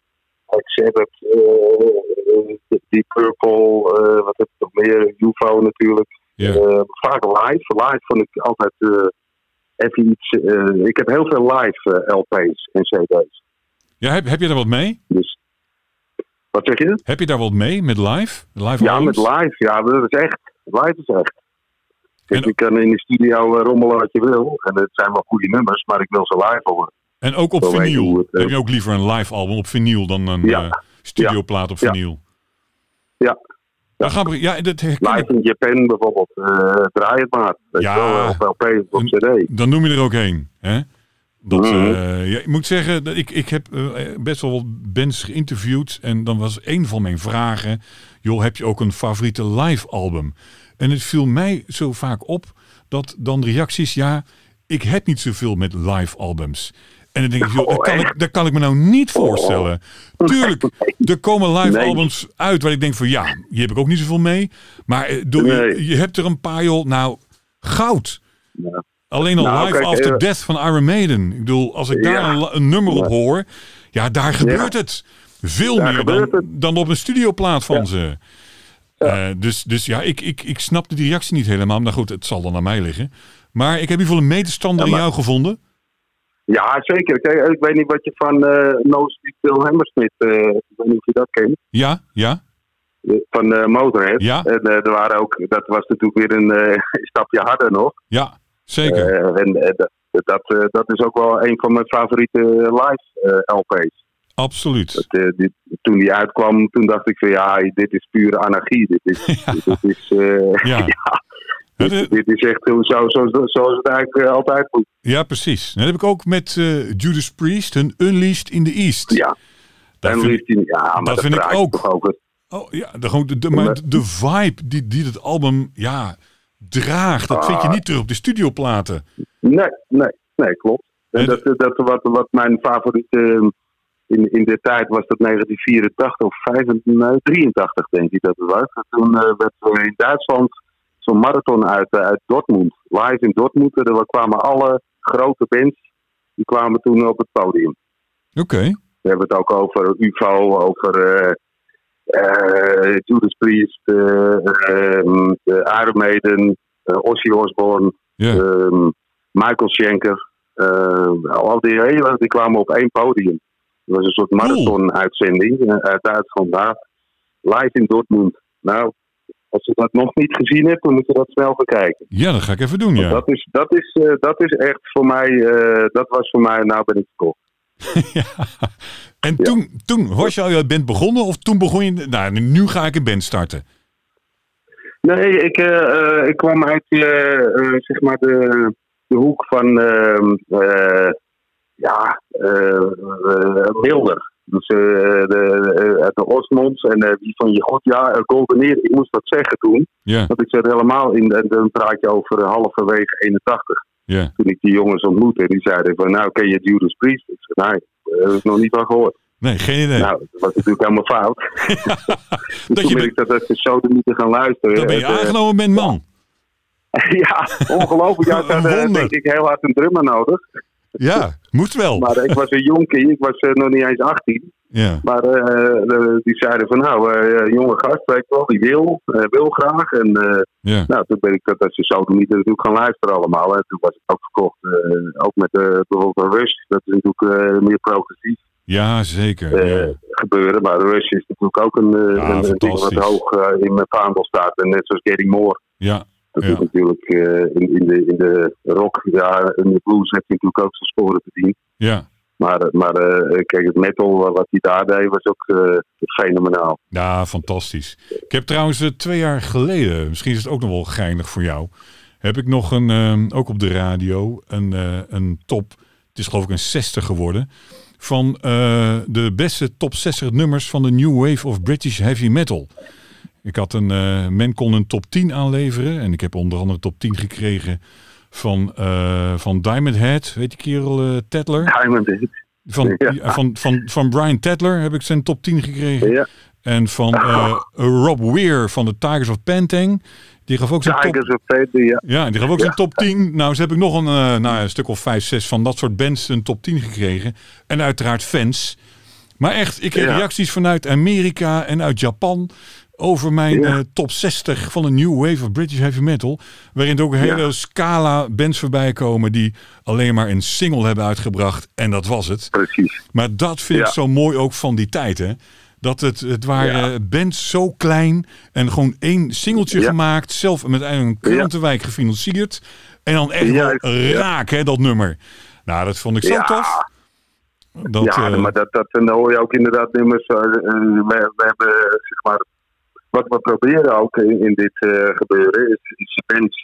Exhibit, uh, Deep Purple, eh, wat heb ik nog meer, UFO natuurlijk. Eh, vaak live. Live vond ik altijd eh, even iets. ik heb heel veel live LP's en CD's. ja heb, heb je daar wat mee? Dus wat zeg je? Heb je daar wat mee met live? live Ja, albums? met live. Ja, dat is echt. Live is echt. En- je kan in de studio rommelen wat je wil. En het zijn wel goede nummers, maar ik wil ze live horen. En ook op vinyl. het, eh, Heb je ook liever een live album op vinyl dan een Ja. eh, studioplaat op Ja. vinyl? Ja. Gaan we, ja, dat herken ik. Live in Japan bijvoorbeeld. eh draai het maar. Ja. op LP of op CD. Dan noem je er ook heen. Hè? Dat, Mhm. ja, ik moet zeggen, dat ik, ik heb best wel wat bands geïnterviewd. En dan was een van mijn vragen: joh, heb je ook een favoriete live album? En het viel mij zo vaak op dat dan reacties: ja, ik heb niet zoveel met live albums. En dan denk ik, joh, dat, kan ik, dat kan ik me nou niet voorstellen. Tuurlijk, [laughs] er komen live Nee. albums uit waar ik denk van ja, hier heb ik ook niet zoveel mee. Maar eh, doe, je, Nee. je hebt er een paar, joh, nou, goud. Ja. Alleen al Nou, Live kijk, After eh, Death van Iron Maiden. Ik bedoel, als ik daar Ja. een, een nummer op hoor, ja, daar gebeurt het. Veel Daar meer dan, op een studioplaat van ze. Eh, dus, dus ja, ik, ik, ik snapte die reactie niet helemaal. Maar goed, het zal dan aan mij liggen. Maar ik heb in ieder geval een maar- in jou gevonden. Ja, zeker. Kijk, ik weet niet wat je van eh No Bill Hammersmith, eh, ik weet niet of je dat kent, Ja, ja, van eh, Motorhead. Ja. En eh, er waren ook, dat was natuurlijk weer een eh, [laughs] stapje harder nog. ja, zeker. Eh, en eh, dat, dat, eh, dat is ook wel een van mijn favoriete live eh, LP's. Absoluut. Dat, eh, die- toen die uitkwam, toen dacht ik van ja, dit is pure anarchie. Dit is, [laughs] dit is, eh, Ja. [laughs] ja, Dit, is echt zo, zo, zo, zoals het eigenlijk eh, altijd moet. Ja, precies. Dat heb ik ook met eh, Judas Priest, hun Unleashed in the East. Ja, Dat ja maar dat dat, vind ik ook. toch ook. het- oh, ja, de, gewoon de, de, maar de, vibe die, die het album ja, draagt, dat vind je Ah. niet terug op de studioplaten. Nee, nee, nee, klopt. En dat, dat, wat, wat mijn favoriete eh, in, in de tijd was dat 1984 of 85, nee, 83 denk ik dat het was. Toen eh, werd er in Duitsland zo'n marathon uit, eh, uit Dortmund. Live in Dortmund. Er kwamen alle grote bands, die kwamen toen op het podium. Oké. We hebben het ook over UFO, over eh, Judas Priest, ehm, eh, Iron Maiden, eh, Ozzy Osbourne, Ja. ehm, Michael Schenker. al die hele, die kwamen op één podium. Het was een soort marathon-uitzending uit Duitsland. Live in Dortmund. Nou, als je dat nog niet gezien hebt, dan moet je dat snel gaan kijken. ja, dat ga ik even doen, Want ja. Dat, is, dat, is, eh, dat is echt voor mij, eh, dat was voor mij, nou ben ik verkocht. [laughs] ja. En toen, toen was je al je band begonnen of toen begon je... Nou, nu ga ik een band starten. Nee, ik, eh, eh, ik kwam uit zeg maar de, de hoek van ehm, eh, ja, Milder. Dus eh, de, eh, uit de Osmonds en eh, die van je god, ja, Golden Ear. Ik moest dat zeggen toen. Want ik zat helemaal in, en dan praat je over halverwege 81. ja. Toen ik die jongens ontmoette. Die zeiden van, nou ken je Judas Priest? Ik zei, nee, daar heb ik nog niet van gehoord. Nee, geen idee. Nou, dat was natuurlijk helemaal fout. Dus [laughs] [laughs] dat toen je, ben ik dat de zoden moeten gaan luisteren. dan ben je aangenomen bent, man. Ja, ongelooflijk. Ja, [laughs] Een wonder. denk ik heel hard een drummer nodig. Ja, moest wel. Maar ik was een jonkie, ik was eh, nog niet eens 18. Ja, Maar eh, die zeiden van nou, eh, jonge gast, weet wel, die wil, wil graag. En ja. nou, toen ben ik dat als je zo niet natuurlijk gaan luisteren allemaal. En toen was het ook verkocht, ook met bijvoorbeeld Rush. Dat is natuurlijk meer progressief Ja, zeker. Ja. gebeuren. Maar Rush is natuurlijk ook een, Ja, een, een ding wat hoog in mijn vaandel staat. En net zoals Gary Moore. ja, Dat Ja. is natuurlijk eh, in, in, de, in de rock, ja, in de blues heeft hij natuurlijk ook zijn sporen verdiend. ja. Maar, maar eh, kijk, het metal wat hij daar deed was ook eh, fenomenaal. Ja, fantastisch. Ik heb trouwens eh, twee jaar geleden, misschien is het ook nog wel geinig voor jou, heb ik nog een, ook op de radio, een, eh, een top, het is geloof ik een 60 geworden, van eh, de beste top 60 nummers van de New Wave of British Heavy Metal. Ik had een, eh, men kon een top 10 aanleveren en ik heb onder andere top 10 gekregen van, eh, van Diamond Head, weet die kerel, eh Tedler. Diamond Head. Van, Ja. van, van, van Brian Tedler heb ik zijn top 10 gekregen. Ja, En van Rob Weir van de Tigers of Pantang. Die gaf ook zijn top, Tigers of Fate, ja. ja, die gaf ook zijn top 10. Nou, ze heb ik nog een, nou, een stuk of 5, 6 van dat soort bands een top 10 gekregen. En uiteraard fans. Maar echt, ik kreeg Ja. reacties vanuit Amerika en uit Japan over mijn Ja. eh, top 60 van de New Wave of British Heavy Metal. Waarin er ook een hele Ja. scala bands voorbij komen die alleen maar een single hebben uitgebracht. En dat was het. Precies. Maar dat vind ik zo mooi ook van die tijd, hè. Dat het, het waren bands zo klein en gewoon één singeltje gemaakt, zelf met een krantenwijk gefinancierd. En dan echt wel raak, hè, dat nummer. Nou, dat vond ik zo tof. Dat, ja, eh, maar dat, dat en dan hoor je ook inderdaad nummers. we, we hebben, zeg maar, wat we proberen ook in, in dit eh, gebeuren, is, is bands,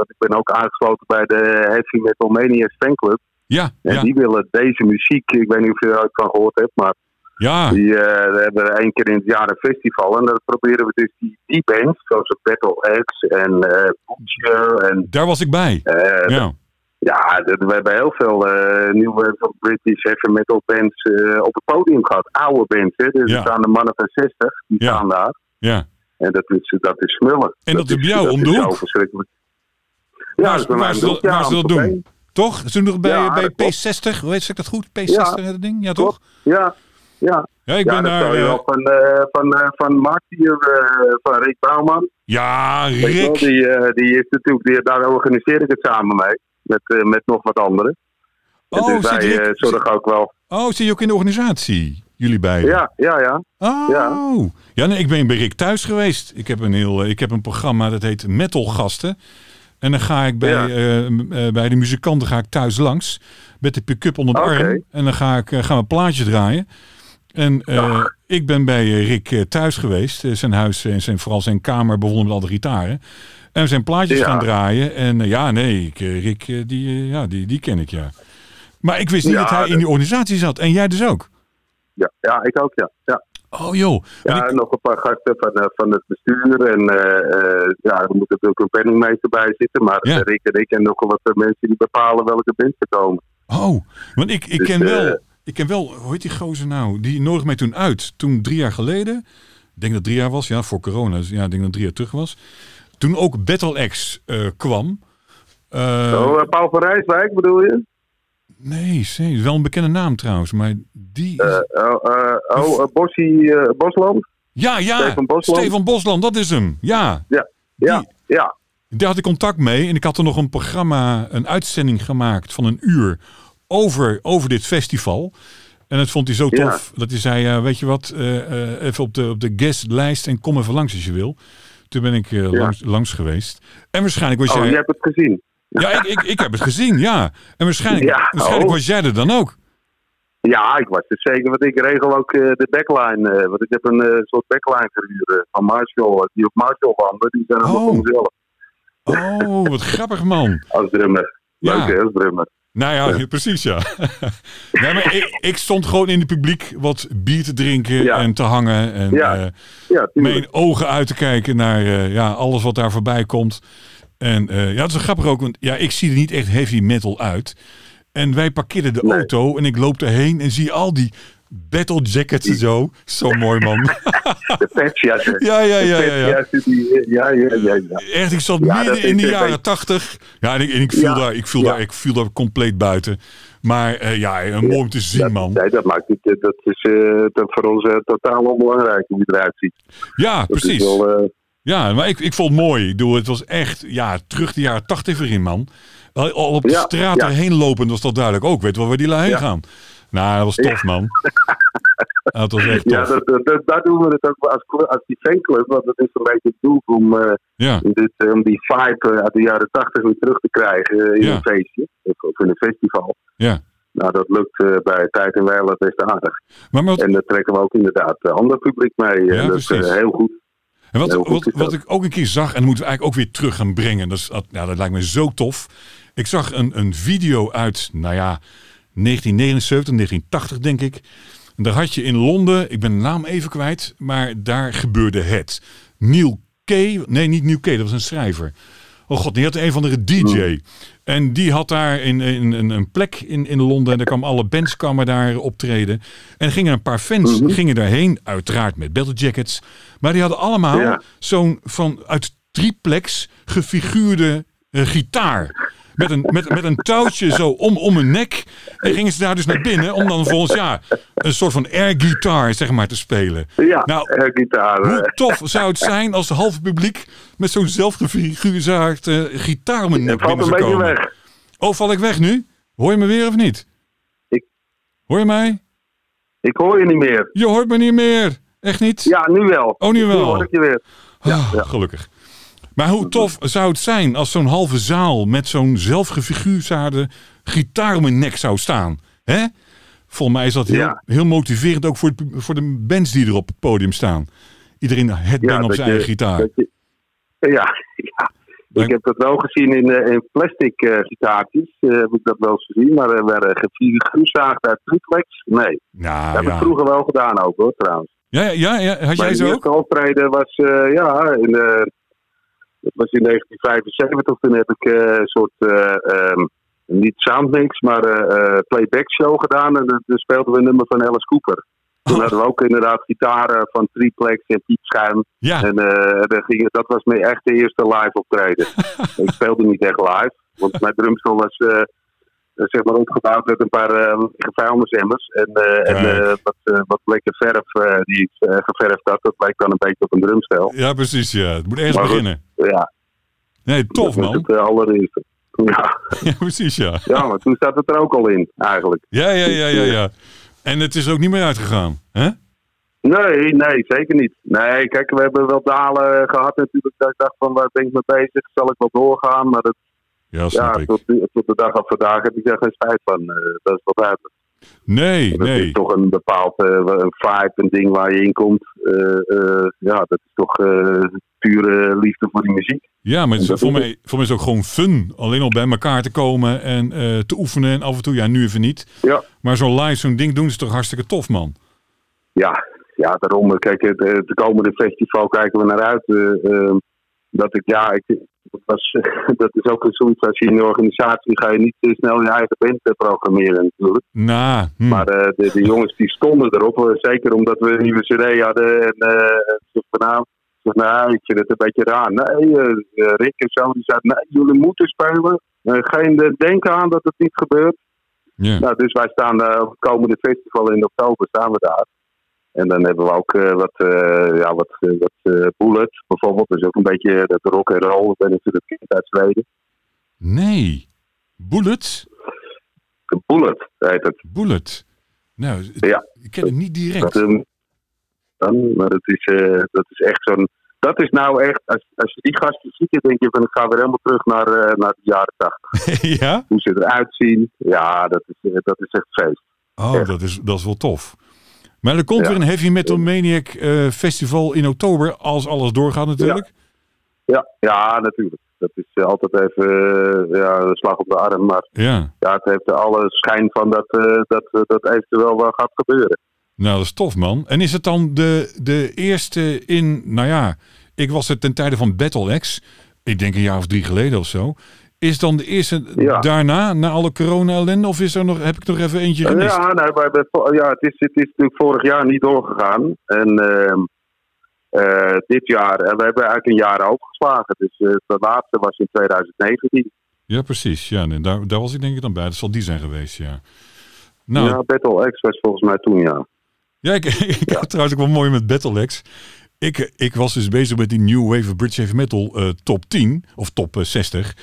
wat ik ben ook aangesloten bij de Heavy Metal Maniacs fanclub. ja, En ja, die willen deze muziek, ik weet niet of je er van gehoord hebt, maar ja, die we hebben één keer in het jaar een festival. En dan proberen we dus die, die bands, zoals Battle X en Butcher en daar was ik bij. Ja, ja, we hebben heel veel nieuwe British heavy metal bands op het podium gehad. Oude bands, hè. Dus Ja. er staan de mannen van 60, die Ja. staan daar. Ja. En dat is, dat is smullen. En dat is bij jou om de is hoek. zo verschrikkelijk. Waar, dat is mij waar, om ze, dat- ja, ze dat doen. Toch? Ze doen nog bij, Ja, bij dat klopt. P60, hoe heet ik dat goed? P60 Ja. dat ding? Ja, toch? Ja, ja. Ja, ik ja ben dat daar... eh, van, eh, van, eh, van Mark hier, van Rick Bouwman. ja, wel, Rick. die, die is natuurlijk, die, daar organiseer ik het samen mee. Met, met nog wat anderen. En Oh, dus zit wij Rick- zorgen ook wel. Oh, zit je ook in de organisatie? Jullie beiden? Ja, ja, ja. Oh. Ja. Ja, nee, ik ben bij Rick thuis geweest. Ik heb een, heel, eh, ik heb een programma dat heet Metal Gasten. En dan ga ik bij, Ja. eh, eh, bij de muzikanten ga ik thuis langs. Met de pick-up onder de arm. En dan ga ik, gaan we een plaatje draaien. En eh, ik ben bij Rick thuis geweest. Zijn huis en zijn, vooral zijn kamer bewonderd met al de gitaren. En we zijn plaatjes Ja. gaan draaien. En ja, nee, ik, Rick, die, ja, die, die ken ik, ja. Maar ik wist niet dat hij in die organisatie zat. En jij dus ook? Ja, ja ik ook, ja. ja. Oh joh. Ja, ik- nog een paar gasten van, eh, van het bestuur. En eh, eh, ja, er moet natuurlijk een penningmeester bij zitten. Maar Ja. Rick en ik en nog wat mensen die bepalen welke er komen. Oh, want ik, ik Dus, ken wel, ik ken wel, hoe heet die gozer nou? Die nodigde mij toen uit, toen drie jaar geleden. Ik denk dat het drie jaar was, ja, voor corona. Dus ja, ik denk dat het drie jaar terug was. Toen ook Battle X kwam. Oh, eh, Paul van Rijswijk bedoel je? Nee, nee, wel een bekende naam trouwens, maar die... Eh, oh, Bossie Bosland? ja, ja, Stefan Bosland? Stefan Bosland, dat is hem. Ja, Ja, Die- ja. daar had ik contact mee en ik had er nog een programma, een uitzending gemaakt van een uur over, over dit festival. En dat vond hij zo Ja. tof dat hij zei, weet je wat, even op de, op de guestlijst en kom even langs als je wil. Toen ben ik Ja. langs, langs geweest. En waarschijnlijk was Oh, jij... je hebt het gezien. Ja, ik, ik, ik heb het gezien, ja. En waarschijnlijk, Ja, waarschijnlijk oh. was jij er dan ook. Ja, ik was het zeker, want ik regel ook eh, de backline. eh, want ik heb een eh, soort backline gehuurd van Marshall, die op Marshall wandelen. Die zijn allemaal Oh. voor mezelf Oh, wat grappig man. als drummer. Ja. Leuk hè, als drummer. Nou ja, Ja. precies ja. [laughs] nee, maar ik, ik stond gewoon in het publiek wat bier te drinken Ja. en te hangen. En Ja. mijn ogen uit te kijken naar ja, alles wat daar voorbij komt. En eh, ja, het is grappig ook, want ja, ik zie er niet echt heavy metal uit. En wij parkeerden de Nee. auto en ik loop erheen en zie al die battle jackets en zo. Zo mooi man. [laughs] De petsjassen. [laughs] ja, ja, ja, ja, ja. die, ja, ja, ja, ja. Echt, ik zat Ja, midden dat in de een jaren tachtig. Ja, en ik, en ik, viel, Ja, daar, ik, viel daar, ik viel daar compleet buiten. Maar eh, ja, mooi om te zien, Dat, man. nee, dat maakt niet, eh, dat is dat voor ons eh, totaal onbelangrijk hoe je eruit ziet. Ja, Dat precies. Is wel, Ja, maar ik, ik vond het mooi. Ik bedoel, het was echt, ja, terug de jaren tachtig weer in, man. Al op de Ja, straat ja. erheen lopen was dat duidelijk ook. Weet je wel waar die heen Ja. gaan? Nou, dat was tof, man. [laughs] Dat was echt tof. ja, dat, dat, dat- daar doen we het ook als, als die fanclub. Want dat is een beetje het doel om, eh, dit, eh, om die vibe eh, uit de jaren tachtig weer terug te krijgen in een feestje. Of, in een festival. ja. Nou, dat lukt bij Tijd en Wijlen best aardig. Maar En daar trekken we ook inderdaad ander publiek mee. En dat is heel goed. En wat, wat, ik ook een keer zag, en dat moeten we eigenlijk ook weer terug gaan brengen. Dat, is, dat- ja, dat lijkt me zo tof. Ik zag een, een video uit, nou ja, 1979, 1980 denk ik. En daar had je in Londen, ik ben de naam even kwijt, maar daar gebeurde het. Neil Kay, nee niet Neil Kay, dat was een schrijver. Oh god, die had een van de DJ. En die had daar in, in, in een plek in, in Londen. En daar kwamen alle bands kwamen daar optreden. En gingen een paar fans gingen daarheen. Uiteraard met battle jackets. Maar die hadden allemaal Ja. zo'n van uit triplex gefiguurde eh, gitaar. Met een, met, met een touwtje zo om, om hun nek. En gingen ze daar dus naar binnen. Om dan volgens ja, een soort van air guitar zeg maar te spelen. Ja, Nou, gitaar. eh, Hoe tof zou het zijn als het halve publiek met zo'n zelfgefigureerd eh, gitaar om hun nek binnen een zou beetje komen. weg. Oh, val ik weg nu? Hoor je me weer of niet? Ik- Hoor je mij? Ik hoor je niet meer. Je hoort me niet meer. Echt niet? Ja, nu wel. Oh, nu wel. Nu hoor ik je weer. Ah, Gelukkig. Maar hoe tof zou het zijn als zo'n halve zaal met zo'n zelfgefigureerde gitaar om hun nek zou staan? Hè? Volgens mij is dat heel, Ja. heel motiverend ook voor, het, voor de bands die er op het podium staan. Iedereen het Ja, op dat zijn je- eigen gitaar. dat je- ja, [laughs] ja. Ik heb dat wel gezien in, eh, in plastic eh, gitaartjes. eh, heb ik dat wel eens gezien. Maar er werden gefiguurzaagd uit triplex. Nee, dat Nou heb ik vroeger wel gedaan ook hoor, trouwens. Ja, ja, ja. Had jij Mijn zo ook? eerste optreden was, ja, in, de, dat was in 1975. Toen heb ik eh, een soort, eh, ehm, niet soundmix, maar eh, playback show gedaan. En dan speelden we een nummer van Alice Cooper. Toen hadden we ook inderdaad gitaren van triplex en piepschuim. Ja. En dan ging, dat was mijn echt de eerste live optreden. [laughs] ik speelde niet echt live, want mijn drumstel was zeg maar opgebouwd met een paar eh vuilnisemmers. En, en wat, wat lekker verf die ik geverfd had, dat lijkt dan een beetje op een drumstel. Ja, precies. Ja. Het moet Maar goed, beginnen. Ja, Nee, tof dat was man. het eh, allereerste. Ja, [laughs] Ja, precies, ja. ja, maar toen zat het er ook al in, eigenlijk. Ja, ja, ja, ja, ja. En het is ook niet meer uitgegaan, hè? Nee, nee, zeker niet. Nee, kijk, we hebben wel dalen gehad natuurlijk. Dat ik dacht van, waar ben ik mee bezig? Zal ik wel doorgaan? Maar dat, Ja, ja, tot, tot de dag af vandaag heb ik daar geen spijt van. Eh, dat is wel duidelijk. Nee, Dat nee. is toch een bepaald een vibe, een ding waar je in komt. Ja, dat is toch pure liefde voor die muziek. Ja, maar voor, mij, voor mij is het ook gewoon fun. Alleen al bij elkaar te komen en eh, te oefenen. En af en toe, ja, nu even niet. Ja, Maar zo'n live, zo'n ding doen is toch hartstikke tof, man. ja, ja daarom. Kijk, het, het komende festival kijken we naar uit. eh, eh, dat ik, ja, ik, dat, was, [laughs] dat is ook zoiets als je in een organisatie ga je niet te snel je eigen band eh, programmeren natuurlijk. Nou, hm. Maar eh, de, de jongens die stonden erop, eh, zeker omdat we een nieuwe cd hadden. En eh van nou, ik vind het een beetje raar. Nee, eh, eh, Rick en zo, die zeiden, nee, jullie moeten spelen. Eh, geen denken aan dat het niet gebeurt. ja. Nou, dus wij staan op het komende festival in oktober, staan we daar. En dan hebben we ook wat, ja, wat, wat Bullet bijvoorbeeld. Dat is ook een beetje dat rock en roll. Ik ben natuurlijk kind uit Zweden. Nee. Bullet? Bullet heet het. Bullet. Nou, Ja. ik ken het niet direct. Dat, ehm, dan, maar dat is, eh, dat is echt zo'n. Dat is nou echt, als, als je die gasten ziet, denk je van ik ga weer helemaal terug naar, eh, naar de jaren tachtig. [laughs] ja? Hoe ze eruit zien, ja, dat is, eh, dat is echt feest. Oh, Echt. dat is, dat is wel tof. Maar er komt Ja. weer een Heavy Metal Maniac festival in oktober, als alles doorgaat natuurlijk. Ja, ja natuurlijk. Dat is altijd even ja, een slag op de arm. Maar Ja. ja, het heeft er alle schijn van dat dat, dat eventueel wel gaat gebeuren. Nou, dat is tof, man. En is het dan de, de eerste in, nou ja, ik was er ten tijde van Battle X, ik denk een jaar of drie geleden of zo. Is dan de eerste Ja. daarna, na alle corona-ellende, of is er nog, heb ik nog even eentje gemist? Ja, nee, bij, bij- ja het, is, het is natuurlijk vorig jaar niet doorgegaan. En ehm, eh, dit jaar, en we hebben eigenlijk een jaar overgeslagen. Dus eh, de laatste was in 2019. Ja, precies. Ja, nee, daar, daar was ik denk ik dan bij. Dat zal die zijn geweest, ja. Nou, Ja, Battle X was volgens mij toen, ja. Ja, ik, [laughs] ik had trouwens ook wel mooi met Battlex. Ik, ik was dus bezig met die New Wave of British Heavy Metal eh, top 10 of top eh, 60.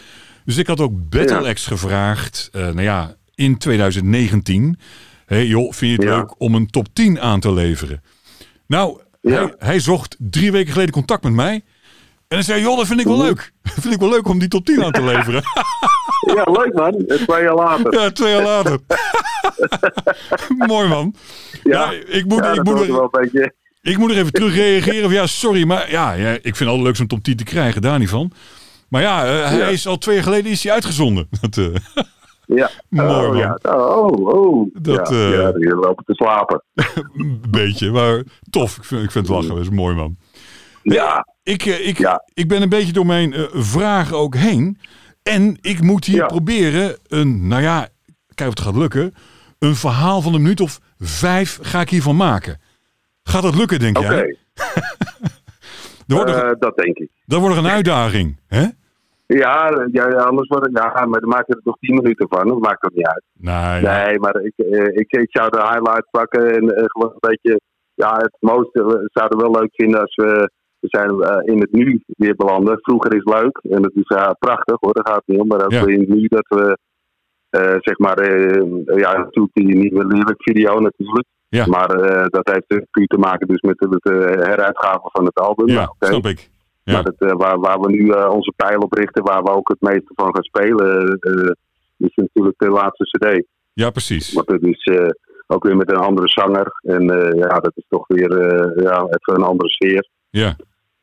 Dus ik had ook Battlex gevraagd, eh, nou ja, in 2019. hey, joh, vind je het Ja. leuk om een top 10 aan te leveren? Nou, hij, hij zocht drie weken geleden contact met mij. En hij zei, joh, dat vind ik wel leuk. [laughs] vind ik wel leuk om die top 10 aan te leveren. [laughs] Ja, leuk man. Twee jaar later. ja, twee jaar later. [laughs] mooi man. Ja, ik moet, ja, ik dat moet er- wel een beetje... Ik moet er even terug reageren. Ja, sorry, maar ja, ja, ik vind het altijd leuk zo'n top 10 te krijgen, daar niet van. Maar ja, eh, hij Ja. is al twee jaar geleden is hij uitgezonden. Dat, eh, Ja. Mooi, oh, man. ja. Oh, oh. Dat, ja, eh, ja, die lopen te slapen. een beetje, maar tof. Ik vind, ik vind het lachen, dat is mooi man. Ja, Ik, eh, ik, Ja. ik ben een beetje door mijn eh, vragen ook heen. En ik moet hier Ja. proberen een, nou ja, kijk of het gaat lukken. Een verhaal van een minuut of vijf ga ik hiervan maken. Gaat dat lukken, denk oké. [laughs] jij? Nog, Eh, dat denk ik. dat wordt een uitdaging, hè? Ja, ja, anders wordt het, ja, maar dan maak je er toch 10 minuten van. Dat maakt dat niet uit. Nee, ja. Nee, maar ik, ik, ik zou de highlights pakken en gewoon een beetje. Ja, het mooiste. We zouden wel leuk vinden als we. We zijn eh, in het nu weer belanden. Vroeger is leuk en dat is eh, prachtig hoor, daar gaat het niet om. Maar ook Ja. in het nu dat we. eh, zeg maar. ja, natuurlijk die nieuwe lyric video natuurlijk. Ja. Maar dat heeft puur te maken dus met het eh, heruitgaven van het album. Ja, Nou, snap ik. Ja. Maar het, waar, waar we nu onze pijl op richten, waar we ook het meeste van gaan spelen, is natuurlijk de laatste CD. Ja, precies. Want het is ook weer met een andere zanger. En ja, dat is toch weer ja, even een andere sfeer. Ja,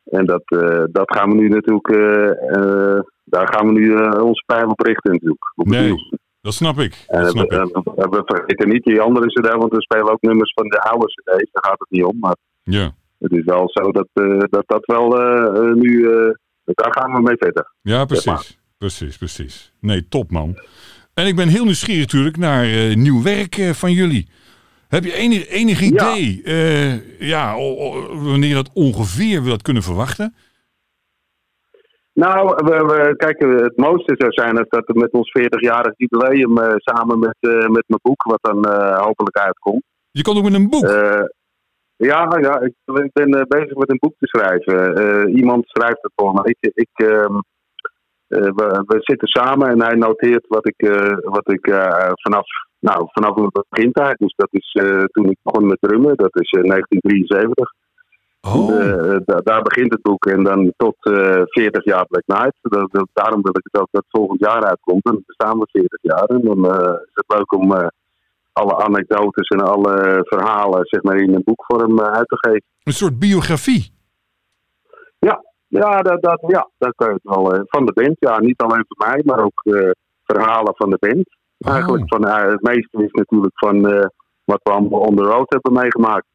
En dat, eh, dat gaan we nu natuurlijk, eh, eh, daar gaan we nu onze pijl op richten natuurlijk. Op Nee, dat snap ik. En Dat we, snap ik. we- we vergeten niet die andere CD, want we spelen ook nummers van de oude CD's. Daar gaat het niet om. Maar Ja. het is wel zo dat dat, dat wel nu, daar gaan we mee verder. ja, Zeg maar. precies. Precies, precies. Nee, top man. En ik ben heel nieuwsgierig natuurlijk naar nieuw werk van jullie. Heb je enig, enig Ja. idee eh, ja, o- o- wanneer dat ongeveer we dat kunnen verwachten? Nou, we, we, kijk, het mooiste zou zijn dat dat met ons 40-jarig jubileum eh, samen met, eh, met mijn boek, wat dan hopelijk uitkomt. Je kan ook met een boek. Ja, ja ik, ik ben bezig met een boek te schrijven. Iemand schrijft het voor me. Ik, ik, ehm, we, we, zitten samen en hij noteert wat ik, wat ik vanaf, nou, vanaf mijn begintijd, dus dat is toen ik begon met drummen, dat is 1973. Oh. daar begint het boek en dan tot 40 jaar Black Knight. Dat, daarom wil ik het ook dat het volgend jaar uitkomt. En dan bestaan we 40 jaar. En dan is het leuk om alle anekdotes en alle verhalen zeg maar, in een boekvorm uit te geven. Een soort biografie? Ja, ja, dat, dat, ja, dat kan je het wel. Uh, van de band, ja. Niet alleen van mij, maar ook uh, verhalen van de band. Oh. Eigenlijk van, uh, het meeste is natuurlijk van wat we allemaal on the road hebben meegemaakt.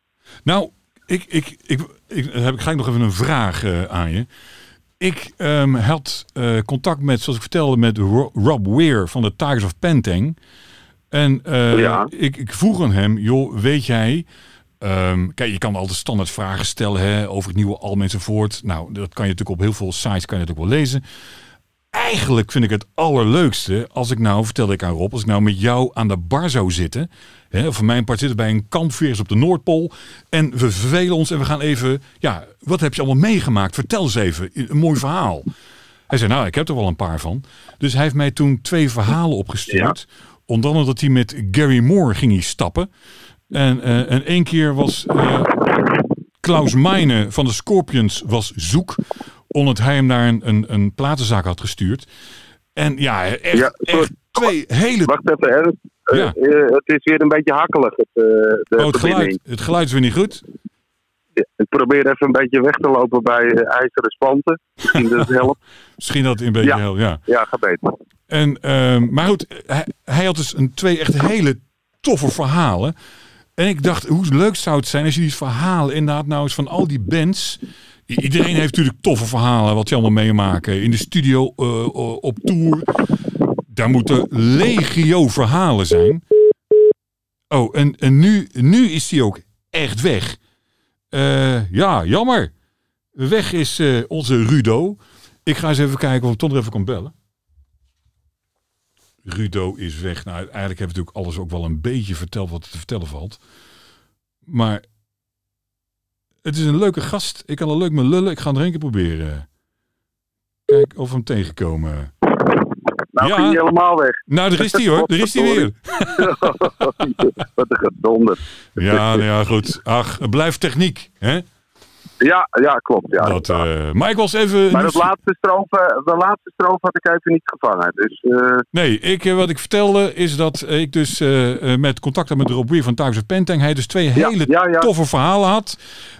Nou, ik, ik, ik, ik, heb, ga ik nog even een vraag aan je. Ik um, had contact met, zoals ik vertelde, met Rob Weir van de Tigers of Pentang. En ja. ik, ik vroeg aan hem, joh, weet jij... Um, kijk, je kan altijd standaard vragen stellen hè, over het nieuwe album enzovoort. Nou, dat kan je natuurlijk op heel veel sites kan je natuurlijk wel lezen. Eigenlijk vind ik het allerleukste als ik nou, vertelde ik aan Rob, als ik nou met jou aan de bar zou zitten. Hè, of voor mijn part zitten bij een kampvuur op de Noordpool. En we vervelen ons en we gaan even, ja, wat heb je allemaal meegemaakt? Vertel eens even, een mooi verhaal. Hij zei, nou, ik heb er wel een paar van. Dus hij heeft mij toen twee verhalen opgestuurd. Ja. Onder andere dat hij met Gary Moore ging hij stappen. En, uh, en één keer was uh, Klaus Meine van de Scorpions was zoek. Omdat hij hem naar een, een, een platenzaak had gestuurd. En ja, echt, ja, echt twee hele... Wacht even, Ernst. Ja. Uh, het is weer een beetje hakkelig. Het, de oh, het, geluid, het geluid is weer niet goed. Ja, ik probeer even een beetje weg te lopen bij ijzeren spanten. Misschien dat het [laughs] helpt. Misschien dat het een beetje ja. helpt, ja. Ja, gaat beter. En, uh, maar goed, hij, hij, had dus een, twee echt hele toffe verhalen. En ik dacht, hoe leuk zou het zijn als je die verhalen inderdaad nou eens van al die bands... Iedereen heeft natuurlijk toffe verhalen wat je allemaal meemaken. In de studio, uh, op tour. Daar moeten legio verhalen zijn. Oh, en, en nu, nu is die ook echt weg. Uh, ja, jammer. Weg is uh, onze Rudo. Ik ga eens even kijken of ik toch nog even kan bellen. Rudo is weg. Nou, eigenlijk heb ik natuurlijk alles ook wel een beetje verteld wat te vertellen valt. Maar het is een leuke gast. Ik kan er leuk mee lullen. Ik ga er een keer proberen. Kijk of we hem tegenkomen. Nou, ja. hij helemaal weg. Nou, daar is hij hoor. Daar is hij weer. [laughs] Wat een gedonder. Ja, nou ja, goed. Ach, het blijft techniek, hè? Ja, ja, klopt. Ja, dat, uh, maar ik was even... Maar de laatste, strofe, de laatste strofe had ik even niet gevangen. Dus, uh... Nee, ik, wat ik vertelde is dat ik dus uh, met contact had met Rob Weer van Thuis of Pentang... hij dus twee ja, hele ja. toffe verhalen had.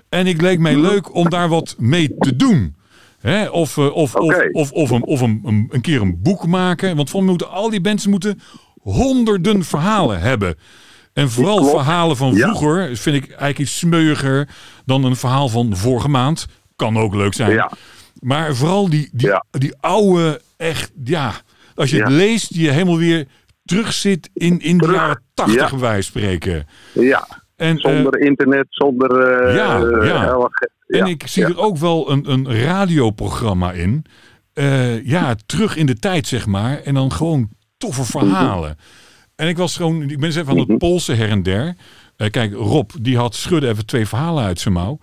En ik leek mij leuk om daar wat mee te doen. Hè? Of, of, okay. of, of, of, een, of een, een, een keer een boek maken. Want voor moeten al die mensen moeten honderden verhalen hebben. En vooral Klopt. verhalen van Ja. vroeger vind ik eigenlijk iets smeuiger dan een verhaal van vorige maand. Kan ook leuk zijn. Ja. Maar vooral die, die, Ja. die oude, echt, ja. Als je het leest, die je helemaal weer terug zit in, in de jaren tachtig, van spreken. ja, En, eh, zonder internet, zonder... eh, Ja, eh, en ik zie er ook wel een, een radioprogramma in. Ja, terug in de tijd, zeg maar. En dan gewoon toffe verhalen. En ik was gewoon, ik ben eens even aan Mhm. het polsen her en der. Eh, kijk, Rob, die had schudde even twee verhalen uit zijn mouw.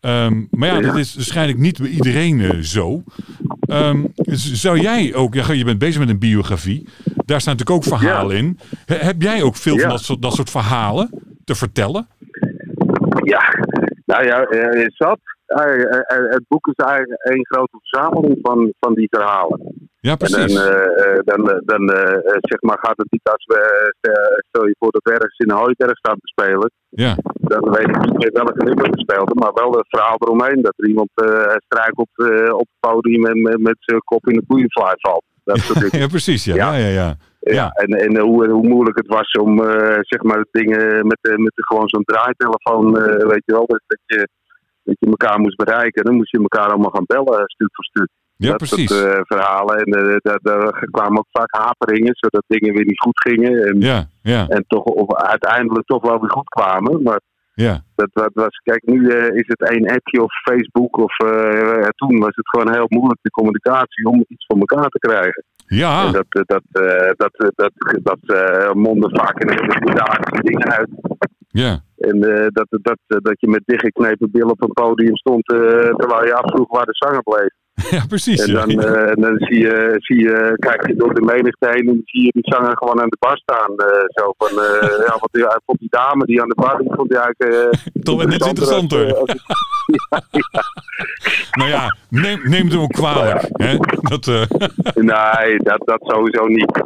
Ehm, maar ja, dat is waarschijnlijk niet bij iedereen eh, zo. Ehm, dus zou jij ook, ja, je bent bezig met een biografie. Daar staan natuurlijk ook verhalen in. He- heb jij ook veel van dat soort, dat soort verhalen te vertellen? Ja, nou ja, eh, zat. Eh, het boek is eigenlijk een grote verzameling van, van die verhalen. Ja, En dan, precies. eh, eh, dan, eh, dan zeg maar, gaat het niet als we, stel je voor dat we ergens in een hooiberg staan te spelen. Ja, Dan weet ik niet welke nummer we speelden, maar wel het verhaal eromheen. Dat er iemand struikelt eh, op het podium en met, met zijn kop in de koeienfly valt. Dat soort [laughs] ja precies. Ja, ja, Ja. ja. ja. Ja, Ja. en, en hoe, hoe moeilijk het was om zeg maar dingen met, met gewoon zo'n draaitelefoon, weet je wel, dat, dat, je, dat je elkaar moest bereiken. Dan moest je elkaar allemaal gaan bellen, stuk voor stuk. Ja, dat precies. soort eh, verhalen. En eh, daar, daar kwamen ook vaak haperingen, zodat dingen weer niet goed gingen. En, Ja, ja, en toch of uiteindelijk toch wel weer goed kwamen. Maar ja. dat, dat was, kijk, nu eh, is het één appje of Facebook. Of toen was het gewoon heel moeilijk de communicatie om iets voor elkaar te krijgen. Ja, En dat, dat, dat, dat, dat, eh, mondde vaak in hele dingen uit. ja. En dat, dat, dat je met dichtgeknepen bil op een podium stond terwijl je afvroeg waar de zanger bleef. [laughs] Ja, precies. En ja. dan, eh, en dan zie je, zie je, kijk je door de menigte heen en dan zie je die zanger gewoon aan de bar staan. eh, zo van, eh, [laughs] ja, want die, hij vond die dame die aan de bar, die vond hij eigenlijk... Toch net interessanter. als- als- Nou ja, neem, neem het hem ook kwalijk. Hè? Dat, [laughs] nee, dat, dat sowieso niet.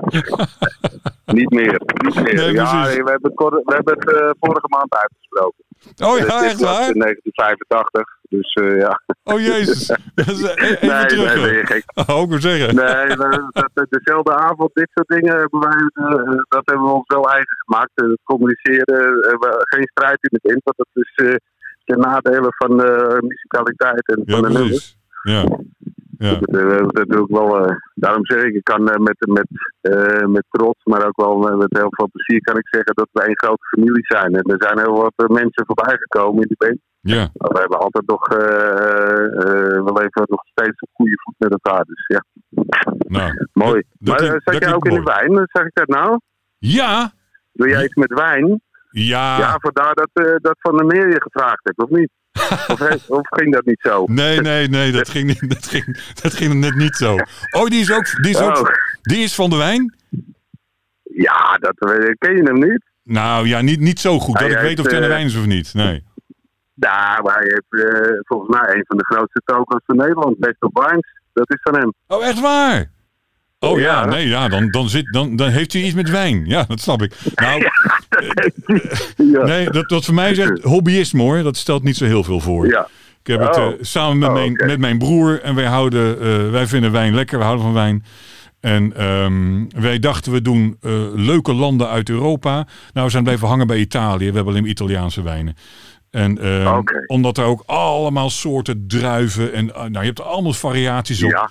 niet meer. Niet meer. Nee, ja, we hebben het, we hebben het vorige maand uitgesproken. oh ja, dit echt waar? In 1985. Dus eh, ja. Oh jezus. [laughs] Dat is, eh, even nee, terug. nee, je gek. Oh, zeggen. Nee, [laughs] we- dat, dat- dezelfde avond, dit soort dingen, hebben wij, eh, dat hebben we ons wel eigen gemaakt. Eh, Het communiceren, eh, geen strijd in het in, want dat is eh ten nadele van eh musicaliteit en Ja, van de nummers. Ja. Ja. Dat, eh, dat doe ik wel, eh, daarom zeg ik, ik kan eh, met, met, eh, met trots, maar ook wel met, heel veel plezier kan ik zeggen dat we één grote familie zijn. En er zijn heel wat eh, mensen voorbij gekomen in de band. Ja. Maar we hebben altijd nog, we leven nog steeds op goede voet met elkaar. Dus ja, Nou. [laughs] mooi. dat maar eh, zat dat jij ook in de wijn? Zeg ik dat nou? Ja. Doe jij iets met wijn? Ja. Ja, vandaar dat, dat Van der Meer je gevraagd heeft, of niet? [laughs] of, ging dat niet zo? Nee, nee, nee, dat ging, niet, dat, ging, dat ging net niet zo. Oh, die is ook, die is, ook, Oh. die is van de wijn? Ja, dat ken je hem niet. Nou ja, niet, niet zo goed dat ik weet of het de wijn is of niet. Nee. Ja, maar hij heeft eh, volgens mij een van de grootste tokens van Nederland, of Wines. Dat is van hem. Oh, echt waar? Oh ja, Ja. nee, ja, dan, dan, zit, dan, dan heeft hij iets met wijn. Ja, dat snap ik. Nou, [laughs] ja. nee, dat, dat voor mij is echt hobbyisme hoor. Dat stelt niet zo heel veel voor. ja. Ik heb het Oh. eh, samen met, Oh, mijn, met mijn broer en wij, houden, eh, wij vinden wijn lekker, we houden van wijn. En ehm, wij dachten we doen eh, leuke landen uit Europa. Nou, we zijn blijven hangen bij Italië. We hebben alleen Italiaanse wijnen. En ehm, omdat er ook allemaal soorten druiven en eh, nou, je hebt er allemaal variaties op. Ja.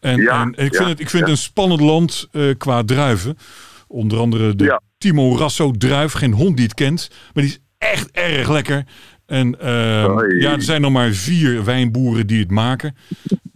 En, Ja, en, ik ja, vind het, ik vind het een spannend land eh, qua druiven. Onder andere de Ja. Timo Rasso druif. Geen hond die het kent. Maar die is echt erg lekker. En ehm, ja, er zijn nog maar vier wijnboeren die het maken.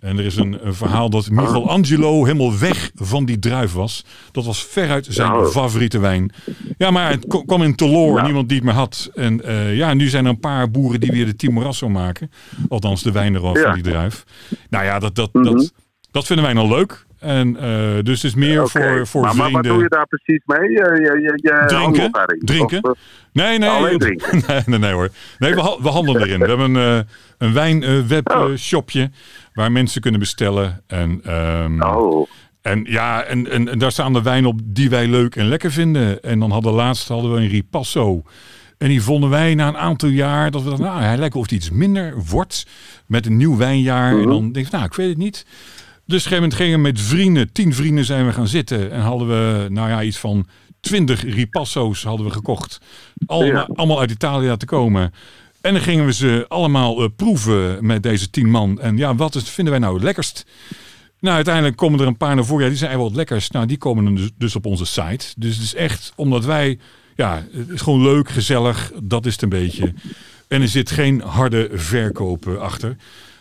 En er is een, een verhaal dat Michelangelo helemaal weg van die druif was. Dat was veruit zijn Nou. favoriete wijn. Ja, maar het kwam in teloor. Niemand die het meer had. En eh, ja, nu zijn er een paar boeren die weer de Timorasso maken. Althans, de wijn eraf Ja. van die druif. Nou ja, dat, dat, Mhm. dat, dat vinden wij nou leuk. En eh, dus het is meer Oké. voor, voor maar, maar vrienden. wat doe je daar precies mee? Je, je, je, je Drinken. Of, eh, Nee, nee. Alleen drinken. [laughs] nee, nee, nee hoor. Nee, we, ha- we handelen erin. We hebben een, eh een wijnwebshopje waar mensen kunnen bestellen. En, ehm, oh, en ja, en, en, en daar staan de wijnen op die wij leuk en lekker vinden. En dan hadden laatst hadden we een Ripasso. En die vonden wij na een aantal jaar dat we dachten, nou, hij lijkt of het iets minder wordt met een nieuw wijnjaar. En dan denk ik, nou, ik weet het niet. Dus op een gegeven moment gingen we met vrienden, tien vrienden zijn we gaan zitten. En hadden we, nou ja, iets van twintig ripasso's hadden we gekocht. Allemaal, Ja. allemaal uit Italië laten komen. En dan gingen we ze allemaal eh, proeven met deze tien man. En ja, wat is, vinden wij nou het lekkerst? Nou, uiteindelijk komen er een paar naar voren. Ja, die zijn wel het lekkerst. Nou, die komen dus, dus op onze site. Dus het is echt omdat wij... Ja, het is gewoon leuk, gezellig. Dat is het een beetje. En er zit geen harde verkoop eh, achter.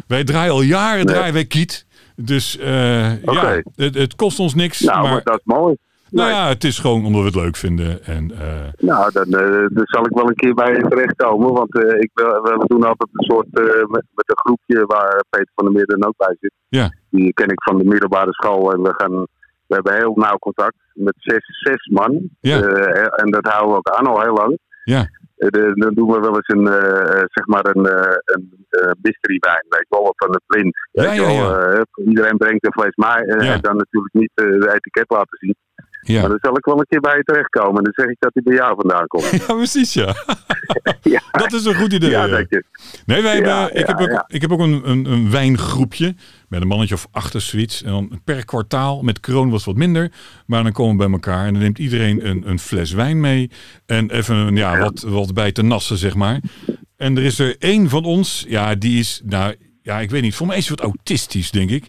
Wij draaien al jaren draaien wij kiet. Dus eh, ja, het, het kost ons niks. nou, maar, maar dat is mooi. nou Nee. ja, het is gewoon omdat we het leuk vinden. En eh, Nou, dan, eh, dan zal ik wel een keer bij je terechtkomen. Want eh, ik, wil- we, doen altijd een soort met, met een groepje waar Peter van der dan ook bij zit. Ja. Die ken ik van de middelbare school. En we, gaan, we hebben heel nauw contact met zes, zes man. Ja. En dat houden we ook aan al heel lang. ja, dan doen we wel eens een, eh, zeg maar een, eh, een eh, mystery wijn. Weet je wel, van het blind. Ja, ja, ja. eh, iedereen brengt een fles Ja. dan natuurlijk niet eh, de etiket laten zien. Maar ja. dan zal ik wel een keer bij je terechtkomen. En dan zeg ik dat hij bij jou vandaan komt. [laughs] ja, precies ja. [laughs] ja, Dat is een goed idee. ja, dat je. Nee, wij hebben, Ja, ik, heb ook, ik heb ook een, een, een wijngroepje met een mannetje of acht of zoiets. En dan per kwartaal, met kroon was het wat minder. Maar dan komen we bij elkaar en dan neemt iedereen een, een fles wijn mee. En even ja, Wat, wat bij te nassen, zeg maar. En er is er één van ons, ja, die is, nou, ja, ik weet niet. Voor mij is hij wat autistisch, denk ik.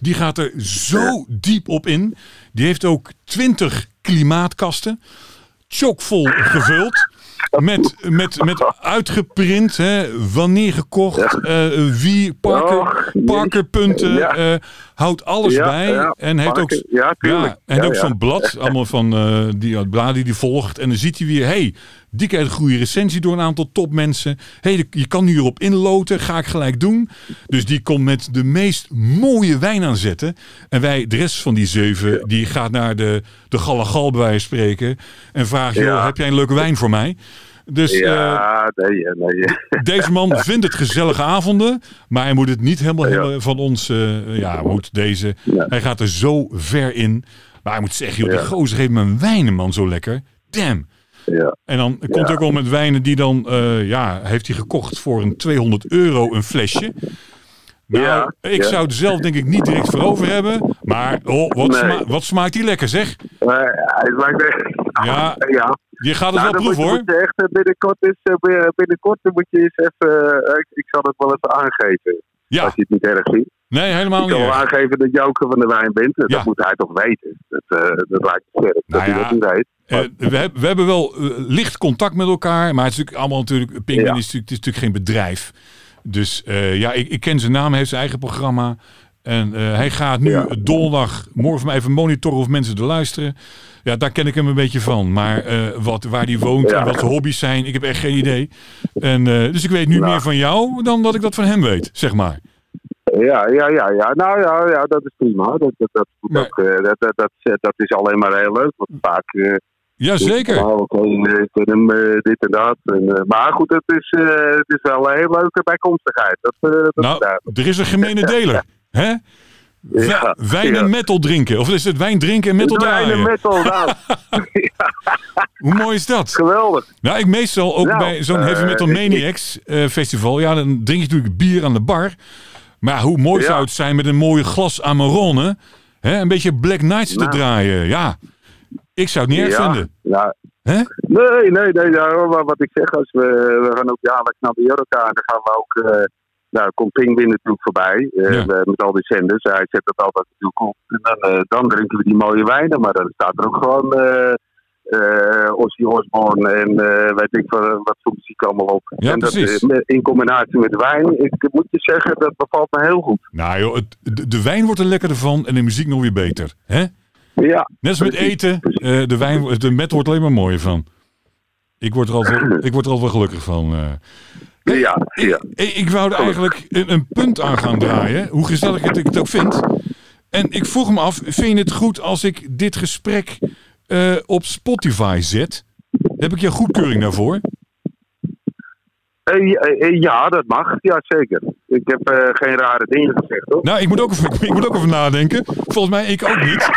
Die gaat er zo diep op in. Die heeft ook twintig klimaatkasten. Chockvol gevuld. Met, met, met uitgeprint, hè, wanneer gekocht, eh, wie, Parker. Parkerpunten, Ja. eh, houdt alles bij. en heeft ook, Parker, ja, en ook zo'n blad, [laughs] allemaal van eh, die bladen die die volgt. En dan ziet hij weer, hey, Die krijgt een goede recensie door een aantal topmensen. hey, je kan nu erop inloten. Ga ik gelijk doen. Dus die komt met de meest mooie wijn aanzetten. En wij, de rest van die zeven, die gaat naar de, de Galagal bij wijze van spreken. En vraagt, joh, heb jij een leuke wijn voor mij? Dus eh, Ja, nee, nee. [laughs] deze man vindt het gezellige avonden, maar hij moet het niet helemaal Ja. hebben van ons. eh, ja, moet deze. Ja. Hij gaat er zo ver in. Maar hij moet zeggen, joh, die Ja. gozer geeft me een wijnen man zo lekker. Damn. Ja. En dan komt Ja. hij ook wel met wijnen die dan, eh, ja, heeft hij gekocht voor een 200 euro een flesje. Nou, Ja, ik ja. zou het zelf denk ik niet direct voor over hebben. Maar oh, wat, Nee. sma- wat smaakt die lekker zeg. Maar hij lijkt echt... Ja. [laughs] ja. Je gaat het Nou, wel proeven hoor. je echt eh, binnenkort, is, eh, bin- binnenkort moet je eens even... ik, ik zal het wel even aangeven. Ja, Als je het niet erg vindt. nee, helemaal Ik niet. kan wel erg. aangeven dat Joker van de Wijn bent. Dat Ja. moet hij toch weten. Dat, eh, dat lijkt me sterk. Nou dat hij ja. dat niet weet. Eh, we, hebben, we hebben wel eh, licht contact met elkaar, maar het is natuurlijk allemaal natuurlijk. Penguin Ja. is, natuurlijk, het is natuurlijk geen bedrijf. Dus eh, ja, ik, ik ken zijn naam, hij heeft zijn eigen programma. En hij gaat nu Ja. donderdag, morgen mij even monitoren of mensen er luisteren. Ja, daar ken ik hem een beetje van. Maar wat, waar hij woont Ja. en wat zijn hobby's zijn, ik heb echt geen idee. En, dus ik weet nu Nou. meer van jou dan dat ik dat van hem weet, zeg maar. Ja, ja, ja, ja. Nou ja, ja dat is prima. Dat, dat, dat, dat, dat, dat, dat is alleen maar heel leuk. Want vaak. Jazeker. Nou, oké, ik ken hem eh, dit en dat. En, eh, maar goed, het is, het is wel een heel leuke bijkomstigheid. Dat, dat Nou, er is een gemene deler. Hè? Ja, wijn en ja. metal drinken. Of is het wijn drinken en metal Wijn en draaien? metal, [laughs] nou, Hoe mooi is dat? geweldig. Nou, ik meestal ook Nou, bij zo'n Heavy Metal Maniacs festival. Ja, dan drink je natuurlijk bier aan de bar. Maar hoe mooi Ja. zou het zijn met een mooie glas Amarone. Hè, een beetje Black Knights te Nou. draaien. Ja, ik zou het niet erg ja, vinden. Ja. Hè? Nee, nee, nee. Maar wat ik zeg, als we, we gaan ook jaarlijks naar de Joroka en dan gaan we ook. eh nou, komt Pingwin natuurlijk voorbij eh, Ja. met al die zenders. Hij zet dat altijd natuurlijk op. En dan, eh, dan drinken we die mooie wijnen. Maar dan staat er ook gewoon eh eh Ozzy Osbourne en weet ik wat, wat voor muziek allemaal op. Ja, en dat, precies. met- in combinatie met wijn, ik moet je zeggen, dat bevalt me heel goed. Nou joh, het, de, de wijn wordt er lekkerder van en de muziek nog weer beter. Hè? Ja, Net als met Precies, eten, eh, de, wijn, de met wordt alleen maar mooier van. Ik word er altijd, wel- ik word er altijd wel gelukkig van. eh. ja, ja. Ik, ik wou er eigenlijk een, een punt aan gaan draaien, hoe gezellig het ik het ook vind. En ik vroeg me af, vind je het goed als ik dit gesprek eh, op Spotify zet? Heb ik je goedkeuring daarvoor? Eh, ja, eh, ja, dat mag. Ja, zeker. Ik heb eh, geen rare dingen gezegd, hoor. Nou, ik moet ook even, ik moet ook even nadenken. Volgens mij ik ook niet.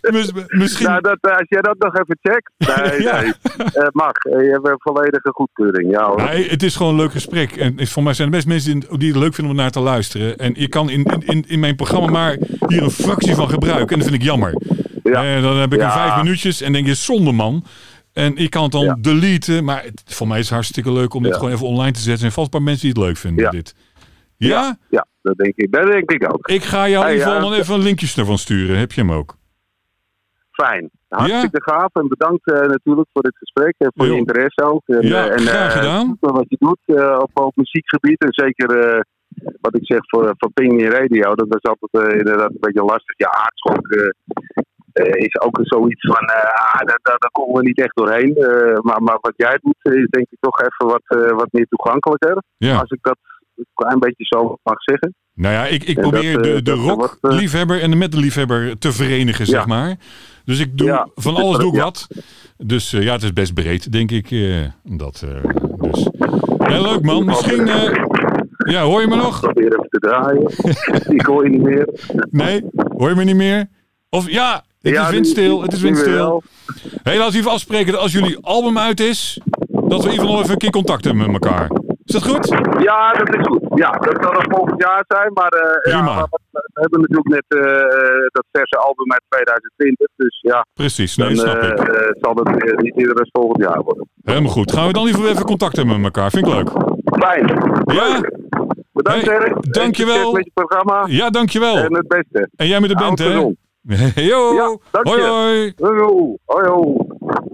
[laughs] Mis- misschien. Nou, dat, als jij dat nog even checkt. [laughs] Nee, Ja. nee. Eh, mag. Je hebt een volledige goedkeuring. Ja, hoor. Nee, het is gewoon een leuk gesprek. En voor mij zijn er best mensen die, het leuk vinden om naar te luisteren. En ik kan in, in, in mijn programma maar hier een fractie van gebruiken. En dat vind ik jammer. Ja. Dan heb ik Ja. een vijf minuutjes en denk je, zonde man. En ik kan het dan Ja. deleten. Maar het, voor mij is het hartstikke leuk om dit gewoon even online te zetten. Er zijn vast een paar mensen die het leuk vinden. Ja. Dit. Ja? Ja, dat denk ik, dat denk ik ook. Ik ga jou Hey, ieder geval eh, dan even een linkjes ervan sturen. Heb je hem ook? Fijn. Hartstikke gaaf. En bedankt eh, natuurlijk voor dit gesprek. En voor Jo. je interesse ook. En, Ja, eh, en, graag gedaan. super wat je doet op, op muziekgebied. En zeker wat ik zeg voor, voor Ping in Radio. Dat was altijd inderdaad een beetje lastig. Ja, aardschok is ook zoiets van... eh, ah, daar, daar, daar komen we niet echt doorheen. Eh, maar, maar wat jij doet is denk ik toch even wat, eh, wat meer toegankelijker. Ja. Als ik dat een klein beetje zo mag zeggen. Nou ja, ik, ik dat, probeer eh, de, de eh, rock-liefhebber en de metal-liefhebber te verenigen, zeg maar. Dus ik doe Ja. van alles doe ik Ja. wat. Dus eh, ja, het is best breed, denk ik. eh, dat, eh, dus. Ja, leuk man. Misschien, eh, ja, hoor je me nog? Probeer even te draaien. [laughs] ik hoor je niet meer. Nee, hoor je me niet meer? Of ja, het Ja, is windstil, het is windstil. Hé, laten we even afspreken dat als jullie album uit is, dat we in ieder geval nog even een keer contact hebben met elkaar. Is dat goed? Ja, dat is goed. Ja, dat zal dan volgend jaar zijn. Maar eh, Prima. ja, we, hebben natuurlijk net eh, dat verse album uit 2020. Dus ja, Precies, dan nee, snap eh, ik. zal het eh, niet eerder dan volgend jaar worden. Helemaal goed. Gaan we dan in ieder geval even contact hebben met elkaar. Vind ik leuk. Fijn. Ja? Bedankt, Hey, Erik. dankjewel. Met je programma. Ja, dankjewel. En het beste. En jij met de band, hè? [laughs] Yo, Ja, hoi. Hoi, hoi. hoi.